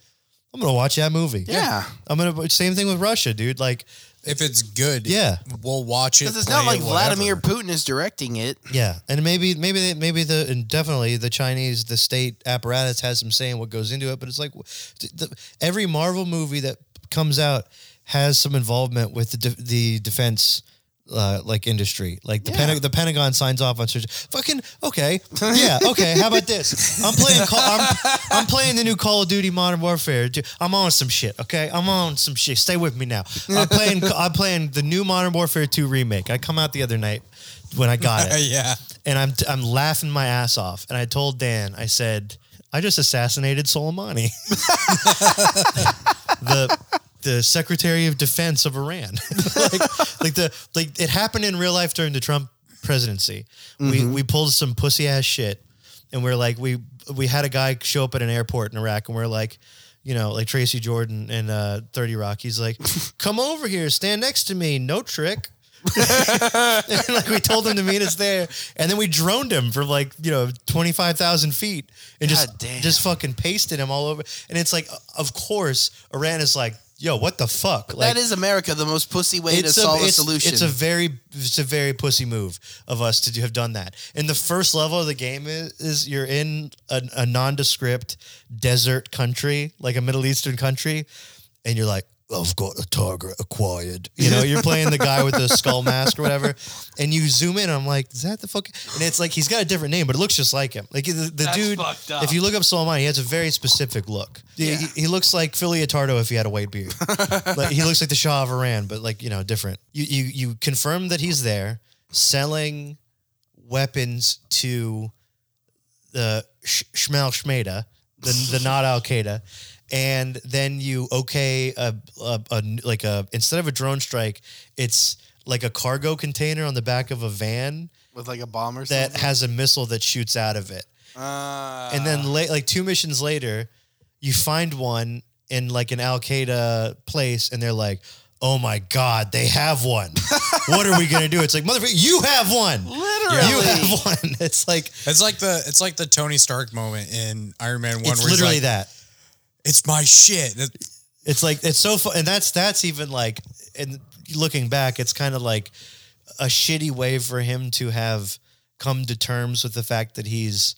I'm gonna watch that movie. Yeah. I'm gonna. Same thing with Russia, dude. Like, if it's good, Yeah. we'll watch it. Because it's play not like it, Vladimir. Putin is directing it. yeah, and maybe, maybe, they, maybe the and definitely the Chinese, the state apparatus has some say in what goes into it. But it's like the, every Marvel movie that comes out has some involvement with the de- the defense. Uh, like industry, like the Yeah. Pentagon, the Pentagon signs off on certain. Fucking okay, yeah, okay. How about this? I'm playing. Call, I'm, I'm playing the new Call of Duty Modern Warfare. I'm on some shit. Okay, I'm on some shit. Stay with me now. I'm playing. I'm playing the new Modern Warfare 2 remake. I come out the other night when I got it yeah. and I'm I'm laughing my ass off. And I told Dan, I said, I just assassinated Soleimani, the the Secretary of Defense of Iran. like, like the like it happened in real life during the Trump presidency. We we pulled some pussy ass shit, and we're like we we had a guy show up at an airport in Iraq, and we're like. You know, like Tracy Jordan and uh, 30 Rock. He's like, come over here, stand next to me. No trick. And, like we told him to meet us there, and then we droned him for like you know twenty five thousand feet, and just damn. just fucking pasted him all over. And it's like, of course, Iran is like, yo, what the fuck? that is America, the most pussy way to solve a, it's, solution. It's a very it's a very pussy move of us to do, have done that. And the first level of the game is, is you're in a, a nondescript desert country, like a Middle Eastern country, and you're like, I've got a target acquired. You know, you're playing the guy with the skull mask or whatever, and you zoom in. I'm like, is that the fuck? And it's like he's got a different name, but it looks just like him. Like the, the That's dude. up. If you look up Soleimani, he has a very specific look. He- Yeah. He, he looks like Philly Atardo if he had a white beard. like, he looks like the Shah of Iran, but like you know, different. You you you confirm that he's there selling weapons to the Sh- Shmel Shmeda, the the not Al Qaeda, and then you okay a, a, a like a instead of a drone strike, it's like a cargo container on the back of a van with like a bomb or that something. has a missile that shoots out of it. Uh, And then late, like two missions later, you find one in like an Al Qaeda place, and they're like, "Oh my god, they have one! what are we gonna do?" It's like, "Motherfucker, you have one! literally, You have one!" It's like It's like the it's like the Tony Stark moment in Iron Man One. it's where he's literally like, that. It's my shit. It's like it's so fun, and that's that's even like, and looking back, it's kind of like a shitty way for him to have come to terms with the fact that he's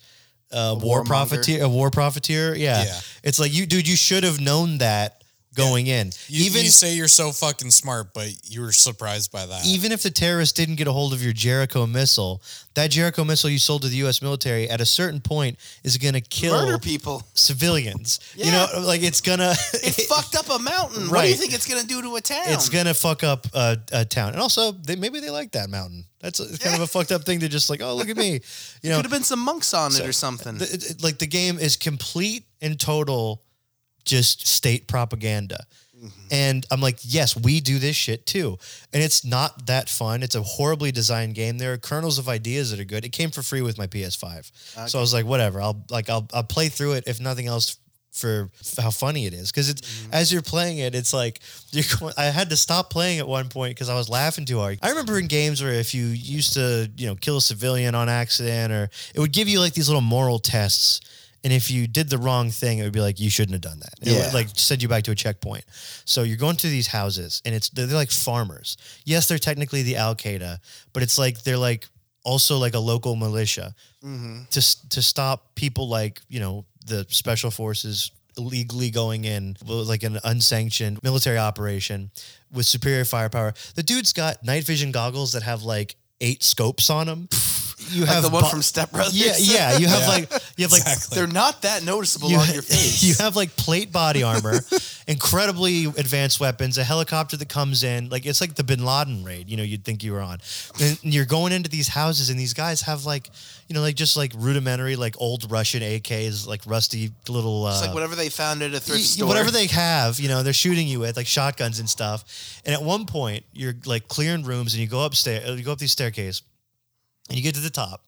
a, war profiteer, a war profiteer. Yeah. Yeah. it's like you, dude, you should have known that going in. You, even you say you're so fucking smart, but you were surprised by that. even if the terrorists didn't get a hold of your Jericho missile, that Jericho missile you sold to the U.S. military at a certain point is going to kill murder people. civilians. You know, like it's gonna It fucked up a mountain. What do you think it's gonna do to a town? it's gonna fuck up a, a town. And also, they, maybe they like that mountain. That's a, it's kind of a fucked up thing to just like, oh, look at me. You know, Could have been some monks on it or something. the, it- it- like the game is complete and total just state propaganda. Mm-hmm. And I'm like, yes, we do this shit too. And it's not that fun. It's a horribly designed game. There are kernels of ideas that are good. It came for free with my PS5. So I was like, whatever. I'll like I'll I'll play through it if nothing else for how funny it is because it's mm-hmm. as you're playing it it's like you're going, I had to stop playing at one point because I was laughing too hard. I remember in games where if you used to you know kill a civilian on accident or it would give you like these little moral tests and if you did the wrong thing it would be like you shouldn't have done that. It would, Yeah. like send you back to a checkpoint. So you're going to these houses and it's they're, they're like farmers. Yes, they're technically the Al Qaeda, but it's like they're like also like a local militia mm-hmm. to s- to stop people like you know the special forces illegally going in like an unsanctioned military operation with superior firepower. The dude's got night vision goggles that have like eight scopes on them. You like have the one from Step Brothers. yeah, yeah. You have Yeah. like you have like Exactly. They're not that noticeable you, on your face. you have like plate body armor, incredibly advanced weapons, a helicopter that comes in, like it's like the Bin Laden raid. You know, you'd think you were on. And you're going into these houses, and these guys have like, you know, like just like rudimentary, like old Russian AKs, like rusty little. Uh, It's like whatever they found at a thrift y- store. Whatever they have, you know, they're shooting you with like shotguns and stuff. And at one point, you're like clearing rooms, and you go upstairs, you go up these staircase, and you get to the top,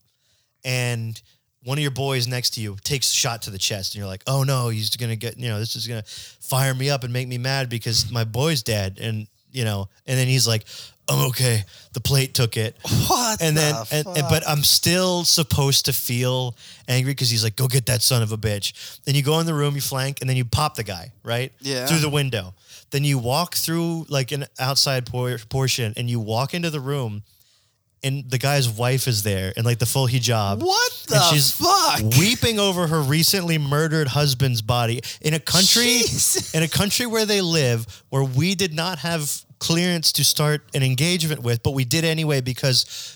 and one of your boys next to you takes a shot to the chest, and you're like, "Oh no, he's gonna get, you know, this is gonna fire me up and make me mad because my boy's dead." And you know, and then he's like, "I'm okay. The plate took it." What and then the and, and- but I'm still supposed to feel angry because he's like, "Go get that son of a bitch." Then you go in the room, you flank, and then you pop the guy right Yeah. through the window. Then you walk through like an outside por- portion, and you walk into the room, and the guy's wife is there in like the full hijab. What the and she's fuck? weeping over her recently murdered husband's body in a country Jesus. in a country where they live where we did not have clearance to start an engagement with but we did anyway because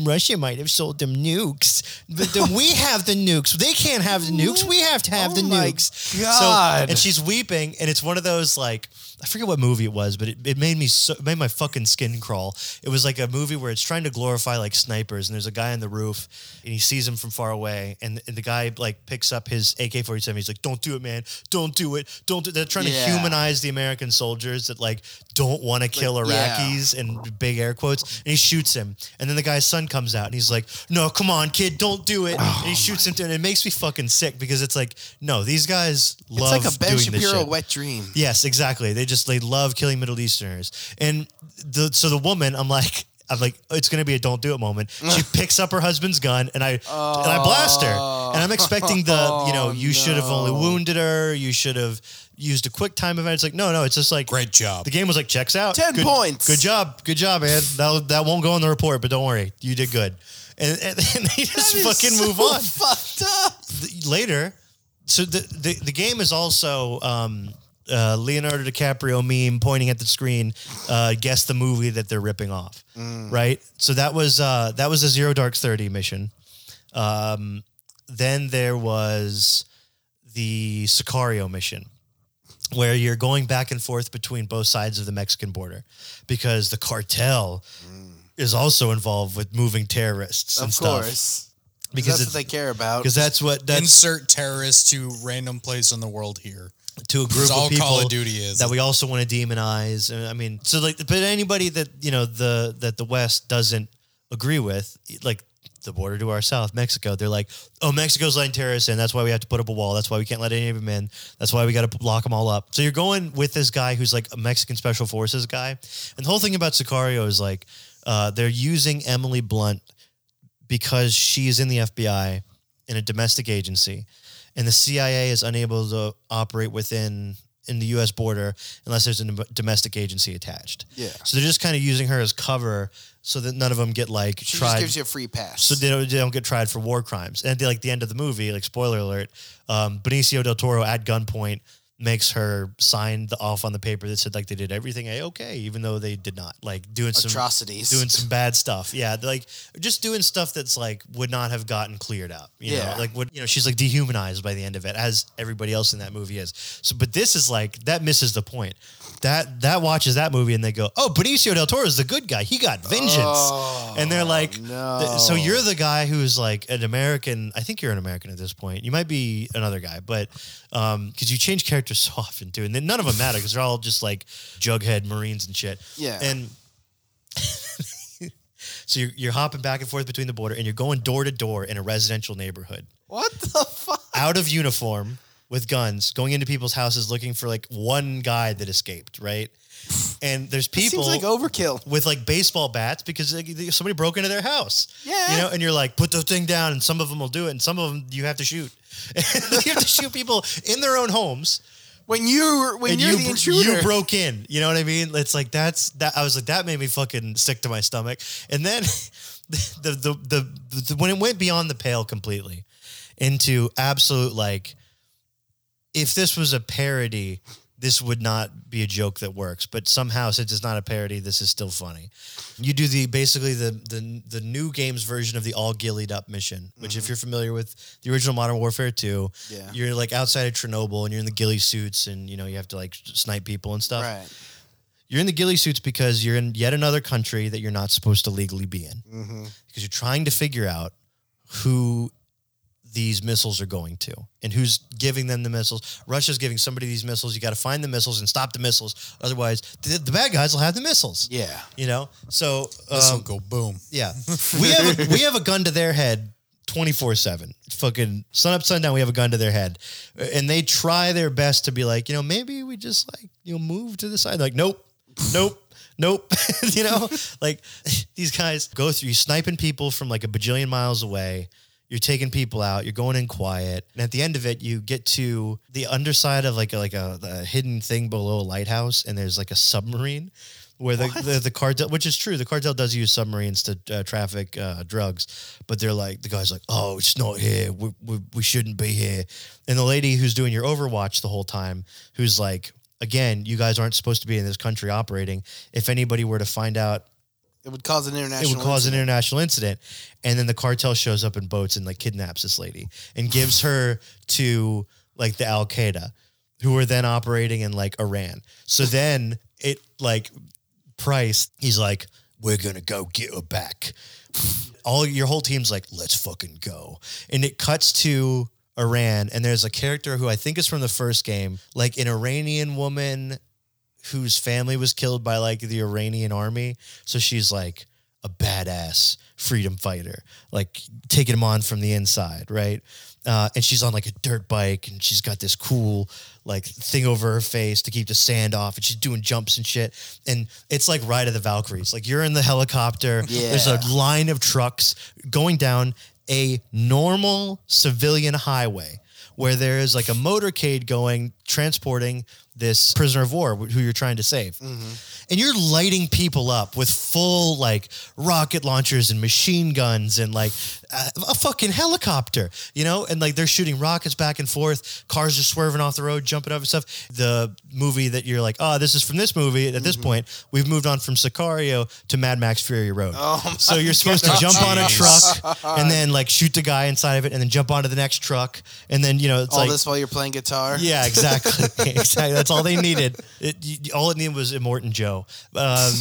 Russia might have sold them nukes, but then we have the nukes. They can't have the nukes. We have to have Oh the nukes. God. So, and she's weeping, and it's one of those like I forget what movie it was, but it, it made me so made my fucking skin crawl. It was like a movie where it's trying to glorify like snipers, and there's a guy on the roof, and he sees him from far away, and, and the guy like picks up his AK forty seven. He's like, "Don't do it, man! Don't do it! Don't." Do-. They're trying Yeah. to humanize the American soldiers that like don't want to kill Like, yeah. Iraqis in big air quotes, and he shoots him, and then the guy's son comes out, and he's like, "No, come on, kid, don't do it!" Oh and he oh shoots him, and it makes me fucking sick because it's like, no, these guys It's love like a Ben Shapiro shit. wet dream. Yes, exactly. They just they love killing Middle Easterners, and the so the woman, I'm like. I'm like, it's gonna be a don't do it moment. She picks up her husband's gun and I and I blast her. And I'm expecting the, you know, you should have only wounded her. You should have used a quick time event. It's like, no, no, it's just like Great job. the game was like checks out. 10 Good- points. Good job. Good job, man. That that won't go in the report, but don't worry. You did good. And, and, and they just fucking so move on. Fucked up. Later, so the, the the game is also um, uh, Leonardo DiCaprio meme pointing at the screen. Uh, guess the movie that they're ripping off, right? So that was uh, that was a Zero Dark Thirty mission. Um, then there was the Sicario mission, where you're going back and forth between both sides of the Mexican border, because the cartel is also involved with moving terrorists and Of stuff. course. Because Because that's what they care about. Because that's what that's Insert terrorists to random place in the world here. To a group all of people Call of Duty is. that we also want to demonize. I mean, so like, but anybody that you know the that the West doesn't agree with, like the border to our south, Mexico, they're like, oh, Mexico's letting terrorists in. That's why we have to put up a wall. That's why we can't let any of them in. That's why we got to lock them all up. So you're going with this guy who's like a Mexican special forces guy, and the whole thing about Sicario is like uh, they're using Emily Blunt because she's in the FBI in a domestic agency, and the CIA is unable to operate within in the U.S. border unless there's a domestic agency attached. Yeah. So they're just kind of using her as cover so that none of them get like she tried. just gives you a free pass. so they don't, they don't get tried for war crimes. And at the, like the end of the movie, like spoiler alert, um, Benicio del Toro at gunpoint makes her sign the off on the paper that said like they did everything a okay, even though they did not. Like doing some Atrocities. doing some bad stuff. Yeah, like just doing stuff that's like would not have gotten cleared up. You Yeah. know, like what you know, she's like dehumanized by the end of it, as everybody else in that movie is. So, but this is like that misses the point. That that watches that movie and they go, oh, Benicio del Toro is the good guy. He got vengeance, and they're oh, like, no. so you're the guy who's like an American. I think you're an American at this point. You might be another guy, but um, because you change characters so often too, and then none of them matter because they're all just like Jughead Marines and shit. Yeah. and. So you're, you're hopping back and forth between the border and you're going door to door in a residential neighborhood what the fuck? out of uniform with guns, going into people's houses looking for like one guy that escaped, right? And there's people Seems like overkill. with like baseball bats because like, somebody broke into their house. Yeah. You know, and you're like, put the thing down, and some of them will do it, and some of them you have to shoot. you have to shoot people in their own homes. When you when and you're you, the intruder. you broke in. You know what I mean? It's like that's that. I was like that made me fucking sick to my stomach. And then the the the, the, the when it went beyond the pale completely into absolute like, if this was a parody, this would not be a joke that works. But somehow, since it's not a parody, this is still funny. You do the basically the the the new games version of the all gillied up mission, which if you're familiar with the original Modern Warfare 2, Yeah. you're like outside of Chernobyl and you're in the ghillie suits and you know you have to like snipe people and stuff. right. You're in the ghillie suits because you're in yet another country that you're not supposed to legally be in. Mm-hmm. Because you're trying to figure out who these missiles are going to and who's giving them the missiles. Russia's giving somebody these missiles. You got to find the missiles and stop the missiles. Otherwise, the, the bad guys will have the missiles. Yeah. You know? So, This will um, go boom. yeah. We have a, we have a gun to their head 24/7. Fucking sun up sun down we have a gun to their head. And they try their best to be like, you know, maybe we just like, you know, move to the side. Like, nope. Nope. Nope. you know, like these guys go through sniping people from like a bajillion miles away. You're taking people out. You're going in quiet, and at the end of it, you get to the underside of like a, like a, a hidden thing below a lighthouse, and there's like a submarine where the, the the cartel, which is true, the cartel does use submarines to uh, traffic uh, drugs, but they're like the guy's like, oh, it's not here. We, we we shouldn't be here. And the lady who's doing your Overwatch the whole time, who's like, again, you guys aren't supposed to be in this country operating. If anybody were to find out It would cause an international. it would cause an international incident. And then the cartel shows up in boats and like kidnaps this lady and gives her to like the Al Qaeda, who are then operating in like Iran. So then it like Price, he's like, we're gonna go get her back. All your whole team's like, let's fucking go. And it cuts to Iran, and there's a character who I think is from the first game, like an Iranian woman whose family was killed by like the Iranian army. So she's like, a badass freedom fighter, like taking him on from the inside, right? Uh, and she's on like a dirt bike, and she's got this cool like thing over her face to keep the sand off, and she's doing jumps and shit. And it's like Ride of the Valkyries. Like you're in the helicopter. There's a line of trucks going down a normal civilian highway where there is like a motorcade going transporting this prisoner of war who you're trying to save. Mm-hmm. And you're lighting people up with full like rocket launchers and machine guns and like a, a fucking helicopter, you know? And like they're shooting rockets back and forth. Cars are swerving off the road, jumping up and stuff. The movie that you're like, oh, this is from this movie. At this mm-hmm. point, we've moved on from Sicario to Mad Max Fury Road. Oh, so you're supposed to jump on a truck and then like shoot the guy inside of it and then jump onto the next truck. And then, you know, it's All like, this while you're playing guitar. yeah, exactly. exactly. That's all they needed. It, all it needed was Immortan Joe. Um,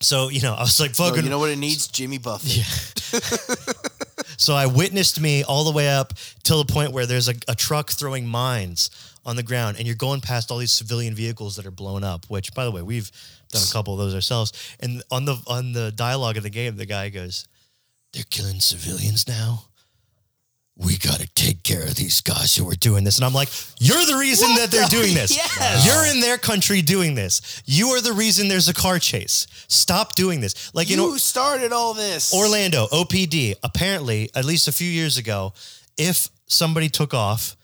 so, you know, I was like, No, fucking. you know what it needs? Jimmy Buffett. so I witnessed me all the way up till the point where there's a, a truck throwing mines on the ground and you're going past all these civilian vehicles that are blown up, which, by the way, we've done a couple of those ourselves. And on the on the dialogue of the game, the guy goes, they're killing civilians now. We got to take care of these guys who are doing this. And I'm like, you're the reason What that they're the- doing this. Yes. You're in their country doing this. You are the reason there's a car chase. Stop doing this. Like, you, You know, started all this. Orlando, OPD, apparently, at least a few years ago, if somebody took off,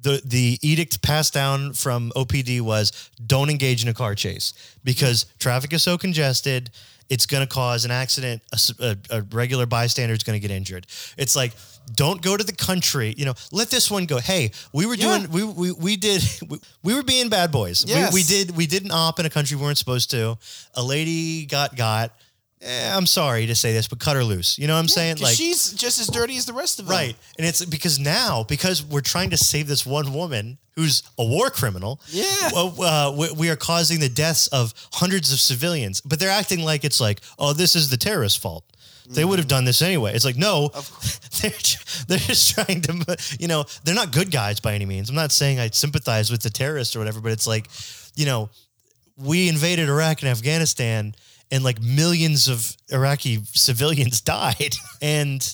the, the edict passed down from OPD was don't engage in a car chase because traffic is so congested, it's going to cause an accident. A regular bystander is going to get injured. It's like, don't go to the country. You know, let this one go. Hey, we were Yeah. doing, we, we, we did, we, we were being bad boys. Yes. We, we did, we did an op in a country we weren't supposed to. A lady got got. Eh, I'm sorry to say this, but cut her loose. You know what I'm saying? 'Cause she's just as dirty as the rest of them. Right. And it's because now, because we're trying to save this one woman who's a war criminal. Yeah. Uh, we, we are causing the deaths of hundreds of civilians, but they're acting like it's like, oh, this is the terrorist fault. They would have done this anyway. It's like, no, they're, they're just trying to, you know, they're not good guys by any means. I'm not saying I sympathize with the terrorists or whatever, but it's like, you know, we invaded Iraq and Afghanistan and like millions of Iraqi civilians died. And,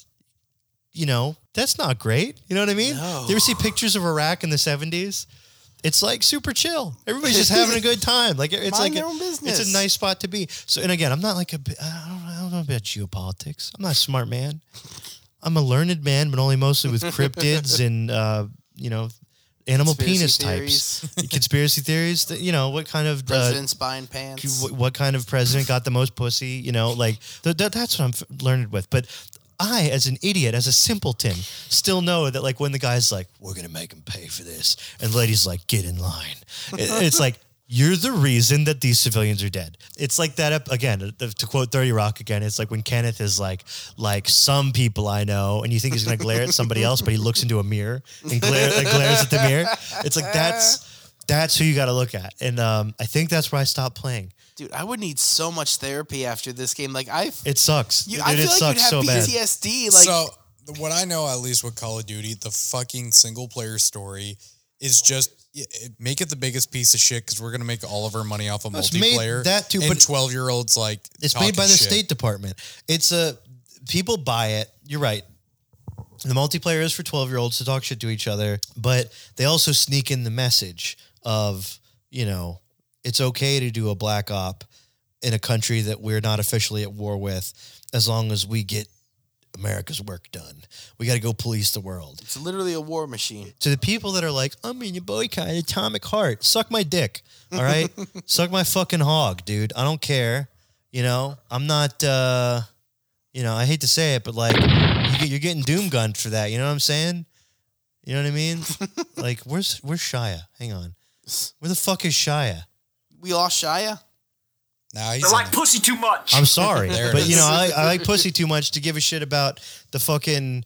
you know, that's not great. You know what I mean? No. You ever see pictures of Iraq in the 70s? It's like super chill. Everybody's just having a good time. Like it's Mind like their a, own it's a nice spot to be. So, and again, I'm not like a I don't, I don't know about geopolitics. I'm not a smart man. I'm a learned man, but only mostly with cryptids and, uh, you know, animal penis Conspiracy types. Conspiracy theories. that, You know, what kind of uh, President's buying pants. wh- what kind of president got the most pussy? You know, like th- th- that's what I'm f- learned with. But I, as an idiot, as a simpleton, still know that like when the guy's like, "We're gonna make him pay for this," and the lady's like, "Get in line," It- it's like. You're the reason that these civilians are dead. It's like that again. To quote Thirty Rock again, it's like when Kenneth is like, like some people I know, and you think he's gonna glare at somebody else, but he looks into a mirror and glare, like, glares at the mirror. It's like that's that's who you got to look at, and um, I think that's where I stopped playing. Dude, I would need so much therapy after this game. Like I, It sucks. you, Dude, I it feel like sucks you'd have so bad. PTSD. Like so what I know, at least with Call of Duty, the fucking single player story is just it- make it the biggest piece of shit because we're gonna make all of our money off of It's made multiplayer. that too, and but- twelve year olds like It's talking made by the shit. State Department. It's a people buy it. You're right. The multiplayer is for 12 year olds to talk shit to each other, but they also sneak in the message of, you know, it's okay to do a black op in a country that we're not officially at war with as long as we get America's work done. We got to go police the world. it's literally a war machine. to the people that are like, I'm in your boycott, Atomic Heart, suck my dick. All right. suck my fucking hog, dude. I don't care. You know, I'm not, uh, you know, I hate to say it, but like, you you're getting doom gunned for that. You know what I'm saying? You know what I mean? like, where's, where's Shia? Hang on. Where the fuck is Shia? We lost Shia. Now he's They in like it. pussy too much. I'm sorry, but you know, I, I like pussy too much to give a shit about the fucking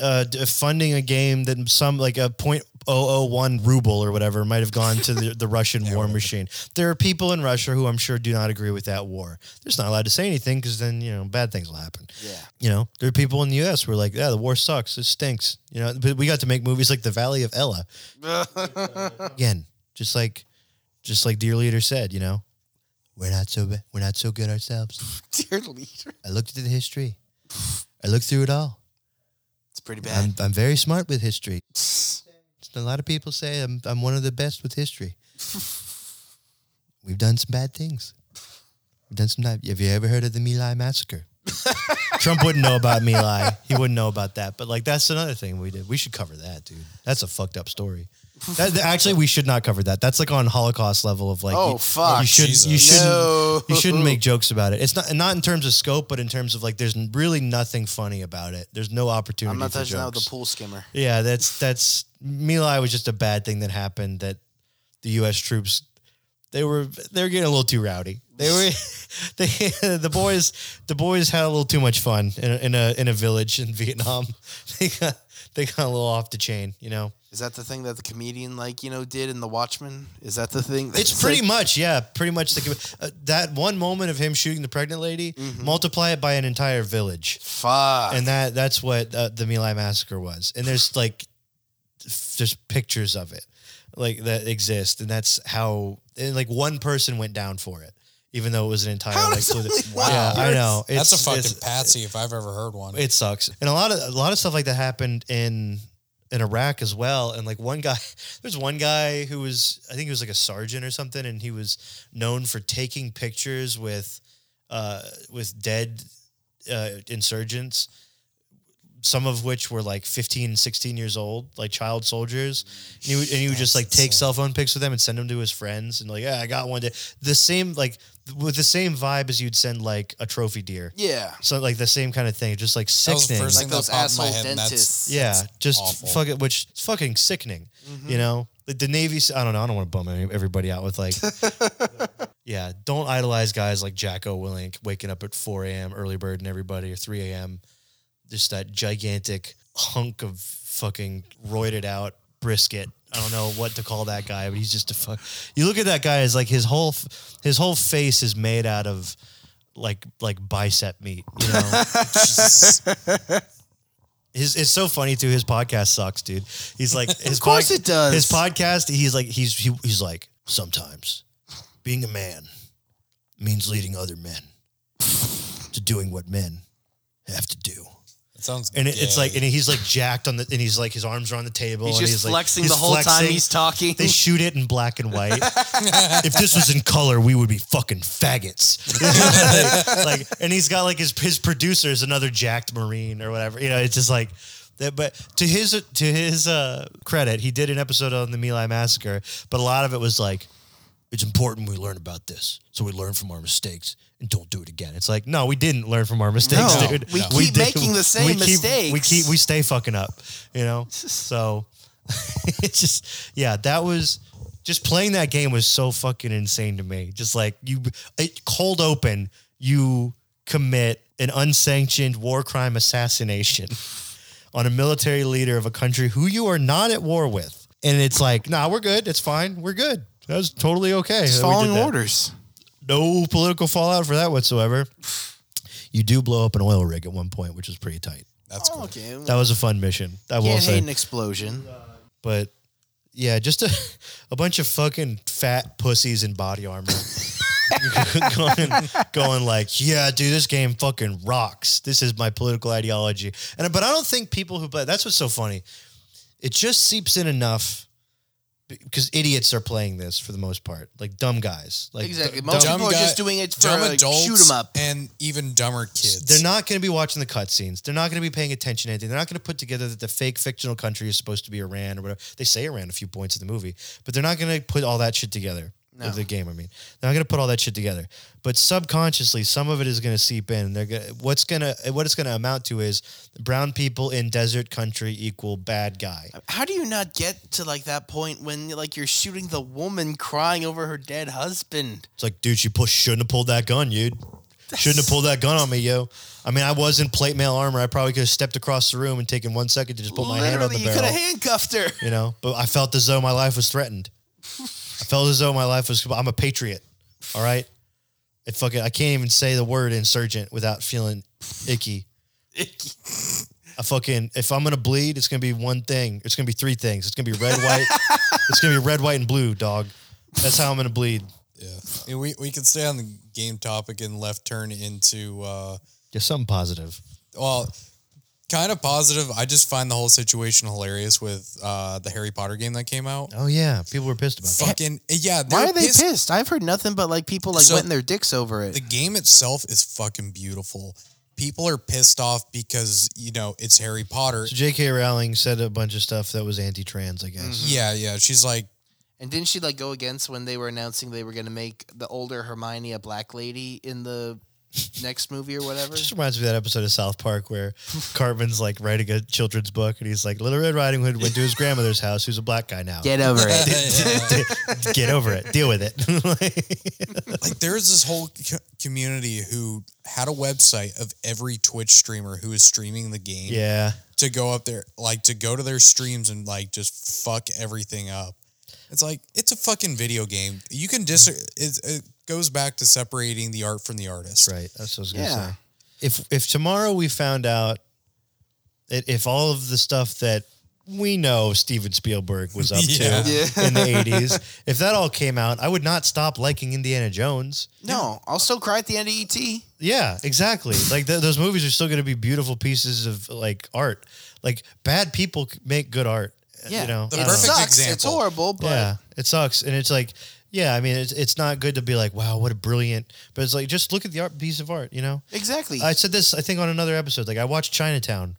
uh, funding a game that some like a point oh oh one ruble or whatever might have gone to the, the Russian war machine. There are people in Russia who I'm sure do not agree with that war. They're just not allowed to say anything because then you know bad things will happen. Yeah. You know, there are people in the U.S. who are like, yeah, the war sucks, it stinks. You know, but we got to make movies like The Valley of Elah. Again, just like, just like Dear Leader said, you know, we're not so bad. We're not so good ourselves. Dear leader. I looked at the history. I looked through it all. It's pretty bad. I'm I'm very smart with history. A lot of people say I'm I'm one of the best with history. We've done some bad things. We've done some. Have you ever heard of the My Lai massacre? Trump wouldn't know about My Lai. He wouldn't know about that. But like that's another thing we did. We should cover that, dude. That's a fucked up story. That, actually, we should not cover that. That's like on Holocaust level of like. Oh, you, fuck. You should. You Jesus. shouldn't. No. You shouldn't make jokes about it. It's not not in terms of scope, but in terms of like, there's really nothing funny about it. There's no opportunity. I'm not for touching that with jokes. the pool skimmer. Yeah, that's that's My Lai was just a bad thing that happened that the U.S. troops they were they were getting a little too rowdy. They were they the boys the boys had a little too much fun in a in a, in a village in Vietnam. They got they got a little off the chain, you know. Is that the thing that the comedian like you know did in The Watchmen? Is that the thing? It's that's pretty like- much yeah, pretty much the, uh, that one moment of him shooting the pregnant lady. Multiply it by an entire village. fuck. and that that's what uh, the My Lai massacre was. And there's like f- there's pictures of it like that exist, and that's how and like one person went down for it, even though it was an entire How like. does flu- yeah, I know. That's a fucking it's- patsy if I've ever heard one. It sucks, and a lot of a lot of stuff like that happened in in Iraq as well. And like one guy, there's one guy who was I think he was like a sergeant or something, and he was known for taking pictures with uh, with dead uh, insurgents. Some of which were like 15, 16 years old, like child soldiers. And he would, and he would just like take insane. cell phone pics with them and send them to his friends. And like, yeah, I got one. Day. The same, like, with the same vibe as you'd send like a trophy deer. yeah. So like the same kind of thing, just like that was sickening. first Like thing those that popped in my asshole head. and that's- dentists. Yeah, that's just awful. fuck it, which is fucking sickening. Mm-hmm. You know, like the Navy. I don't know. I don't want to bum everybody out with like, yeah, don't idolize guys like Jocko Willink waking up at 4 a.m. early bird and everybody or 3 a.m. Just that gigantic hunk of fucking roided out brisket. I don't know what to call that guy, but he's just a fuck. You look at that guy as like his whole his whole face is made out of like like bicep meat. You know. His it's so funny too. His podcast sucks, dude. He's like his course it does. His podcast, he's like he's he, he's like sometimes being a man means leading other men to doing what men have to do. It sounds And it, it's like and he's like jacked on the and he's like his arms are on the table He's and just he's like flexing he's the whole time he's talking. They shoot it in black and white. if this was in color, we would be fucking faggots. like, and he's got like his his producer is another jacked marine or whatever. You know, it's just like. That, but to his to his uh, credit, he did an episode on the My Lai massacre, but a lot of it was like, it's important we learn about this, so we learn from our mistakes and don't do it again. It's like, no, we didn't learn from our mistakes, No, dude. we keep making the same we keep, We keep we stay fucking up, you know. So it's just yeah, that was just playing that game was so fucking insane to me. Just like you, it, cold open, you commit an unsanctioned war crime assassination on a military leader of a country who you are not at war with, and it's like, nah, we're good. It's fine. We're good. That was totally okay. Just that we did following orders. No political fallout for that whatsoever. You do blow up an oil rig at one point, which was pretty tight. that's cool. Oh, okay. That was a fun mission. That will Can't say. an explosion. But yeah, just a, a bunch of fucking fat pussies in body armor. going, going like, yeah, dude, this game fucking rocks. This is my political ideology. And but I don't think people who play that's what's so funny. It just seeps in enough because idiots are playing this for the most part, like dumb guys. Like Exactly. Most dumb- people are guy- just doing it for dumb like, adults shoot 'em up. and even dumber kids. They're not going to be watching the cutscenes. They're not going to be paying attention to anything. They're not going to put together that the fake fictional country is supposed to be Iran or whatever. They say Iran a few points in the movie, but they're not going to put all that shit together. Of the game, I mean, they're not going to put all that shit together. But subconsciously, some of it is going to seep in. They're gonna, what's going to what it's going to amount to is brown people in desert country equal bad guy. How do you not get to like that point when like you're shooting the woman crying over her dead husband? It's like, dude, you shouldn't have pulled that gun, dude. Shouldn't have pulled that gun on me, yo. I mean, I was in plate mail armor. I probably could have stepped across the room and taken one second to just put my hand on Literally, the you could have handcuffed her. you know. But I felt as though my life was threatened. I felt as though my life was. I'm a patriot. All right. It fucking. I can't even say the word insurgent without feeling icky. I fucking. If I'm gonna bleed, it's gonna be one thing. It's gonna be three things. It's gonna be red, white. it's gonna be red, white, and blue, dog. That's how I'm gonna bleed. Yeah. Yeah, we we can stay on the game topic and left turn into uh Just something positive. well kind of positive. I just find the whole situation hilarious with uh the Harry Potter game that came out. Oh yeah, people were pissed about that. Fucking yeah, Why they're are they pissed? I've heard nothing but like people like So- wetting their dicks over it. The game itself is fucking beautiful. People are pissed off because, you know, it's Harry Potter. So J.K. Rowling said a bunch of stuff that was anti-trans, I guess. Yeah, yeah. She's like, and didn't she like go against when they were announcing they were going to make the older Hermione a black lady in the next movie or whatever? Just reminds me of that episode of South Park where Cartman's like writing a children's book and he's like, Little Red Riding Hood went to his grandmother's house, who's a black guy now. Get over it. Get over it. Deal with it. like there's this whole co- community who had a website of every Twitch streamer who is streaming the game yeah. to go up there, like to go to their streams and like just fuck everything up. It's like it's a fucking video game. You can dis. It, it goes back to separating the art from the artist. Right. That's what I was gonna Yeah. say. If if tomorrow we found out that if all of the stuff that we know Steven Spielberg was up Yeah. to Yeah. in the eighties, if that all came out, I would not stop liking Indiana Jones. no, I'll still cry at the end of E ET. Yeah, exactly. like th- those movies are still going to be beautiful pieces of like art. Like bad people c- make good art. Yeah, you know. The I it don't know. perfect sucks. It's example. horrible, but yeah, it sucks, and it's like, yeah, I mean, it's it's not good to be like, wow, what a brilliant. But it's like, just look at the art piece of art. You know. exactly. I said this, I think, on another episode. Like, I watched Chinatown,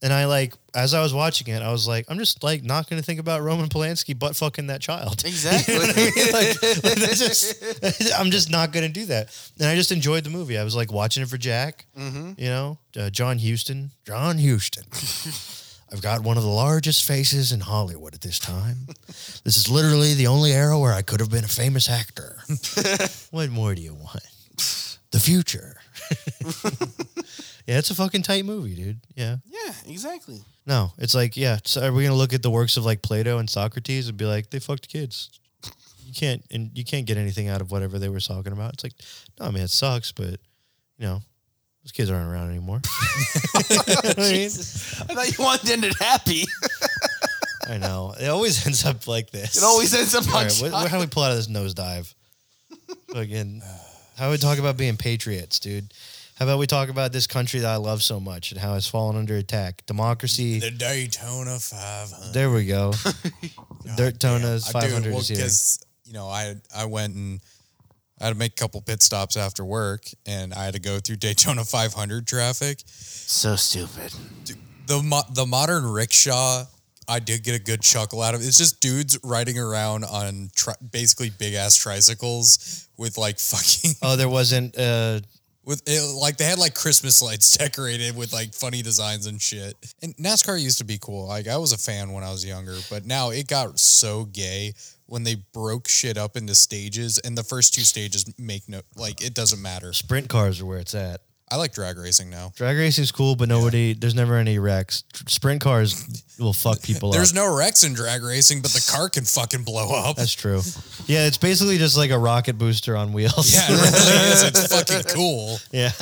and I like, as I was watching it, I was like, I'm just like not going to think about Roman Polanski butt fucking that child. exactly. You know I mean? like, like just, I'm just not going to do that. And I just enjoyed the movie. I was like watching it for Jack. Mm-hmm. You know, uh, John Huston. John Huston. I've got one of the largest faces in Hollywood at this time. This is literally the only era where I could have been a famous actor. what more do you want? The future. yeah, it's a fucking tight movie, dude. Yeah. yeah, exactly. No, it's like, yeah. So are we gonna look at the works of like Plato and Socrates and be like, they fucked kids? You can't, and you can't get anything out of whatever they were talking about. It's like, no, I mean, it sucks, but you know, those kids aren't around anymore. You know what I? Jesus. I thought you wanted to end it happy. I know. It always ends up like this. It always ends up All on right, what, what- how do we pull out of this nosedive? Again, how do we talk about being patriots, dude? How about we talk about this country that I love so much and how it's fallen under attack? Democracy. The Daytona 500. There we go. Daytona's I do, 500 well, is here. because you know I I went and I had to make a couple pit stops after work, and I had to go through Daytona 500 traffic. so stupid. The mo- the modern rickshaw, I did get a good chuckle out of. it. It's just dudes riding around on tri- basically big ass tricycles with like fucking Oh, there wasn't. Uh, with it, like they had like Christmas lights decorated with like funny designs and shit. And NASCAR used to be cool. Like I was a fan when I was younger, but now it got so gay when they broke shit up into stages and the first two stages make no like it doesn't matter. sprint cars are where it's at. I like drag racing now. Drag racing's cool, but nobody. There's never any wrecks. Sprint cars will fuck people up. There's up. no wrecks in drag racing, but the car can fucking blow up. That's true. Yeah, it's basically just like a rocket booster on wheels. yeah, it really is. It's fucking cool. yeah.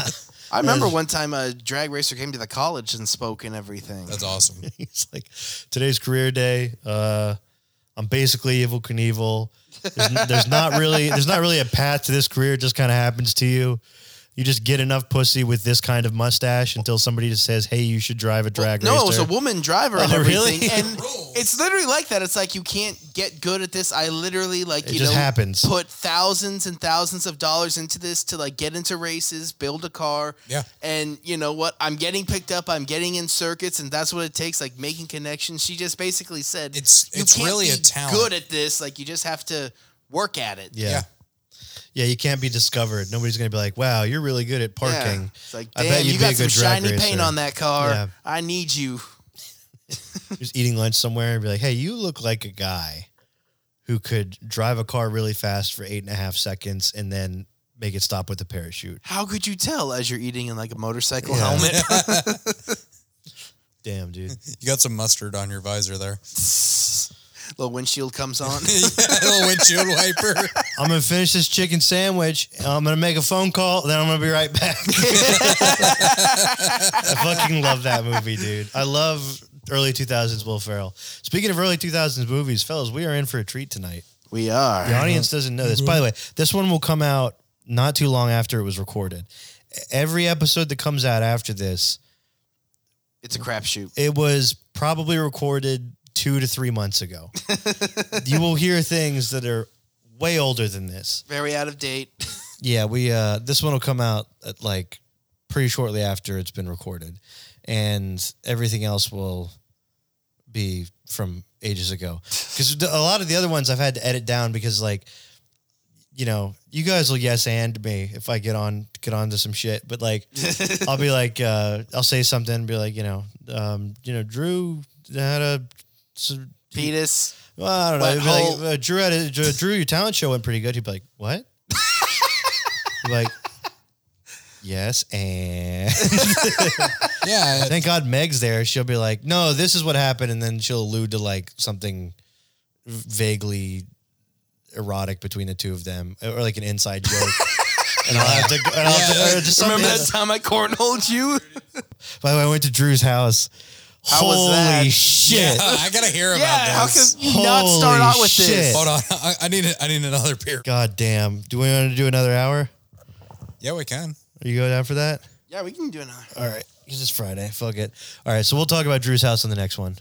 I remember one time a drag racer came to the college and spoke and everything. That's awesome. He's like, today's career day. Uh, I'm basically Evel Knievel. There's, n- there's not really there's not really a path to this career. It just kind of happens to you. You just get enough pussy with this kind of mustache until somebody just says, "Hey, you should drive a drag no, racer." it was a woman driver and Oh, everything. really? And it's literally like that. It's like you can't get good at this. I literally like It you just know happens. put thousands and thousands of dollars into this to like get into races, build a car. Yeah. And you know what? I'm getting picked up. I'm getting in circuits, and that's what it takes. Like making connections. She just basically said, It's- you it's can't really a talent." Good at this. Like you just have to work at it. yeah. Yeah. Yeah. you can't be discovered. Nobody's gonna be like, "Wow, you're really good at Yeah. parking." It's like, I damn, bet you you'd be a got some good drag shiny paint on that car. Yeah. I need you. just eating lunch somewhere and be like, "Hey, you look like a guy who could drive a car really fast for eight and a half seconds and then make it stop with a parachute." How could you tell as you're eating in like a motorcycle Yeah. helmet? Damn, dude. You got some mustard on your visor there. Little windshield comes on. little windshield wiper. I'm gonna finish this chicken sandwich. I'm gonna make a phone call. Then I'm gonna be right back. I fucking love that movie, dude. I love early 2000s Will Ferrell. Speaking of early 2000s movies, fellas, we are in for a treat tonight. We are. The audience doesn't know this. Mm-hmm. By the way, this one will come out not too long after it was recorded. Every episode that comes out after this, It's a crapshoot. it was probably recorded two to three months ago. you will hear things that are way older than this. Very out of date. Yeah, we uh this one will come out at like pretty shortly after it's been recorded. And everything else will be from ages ago. Cuz a lot of the other ones I've had to edit down because like you know, you guys will yes and me if I get on get onto some shit, but like I'll be like uh I'll say something and be like, you know, um you know, Drew had a Penis. well, I don't know. But He'd be like, whole- uh, Drew had a, Drew, Drew, your talent show went pretty good. He'd be like, what? Like, yes, and Yeah, thank God Meg's there. She'll be like, no, this is what happened, and then she'll allude to like something vaguely erotic between the two of them, or like an inside joke. And I'll have to, and I'll have to- or just something. Remember that time I cornholed you? By the way, I went to Drew's house. How was Holy that? shit! yeah, I gotta hear about yeah, how this. could you not start Holy out with shit. this? Hold on, I, I need a, I need another beer. God damn! Do we want to do another hour? Yeah, we can. Are you going down for that? Yeah, we can do another. All right. Because It's just Friday. Fuck it. All right. So we'll talk about Drew's house on the next one.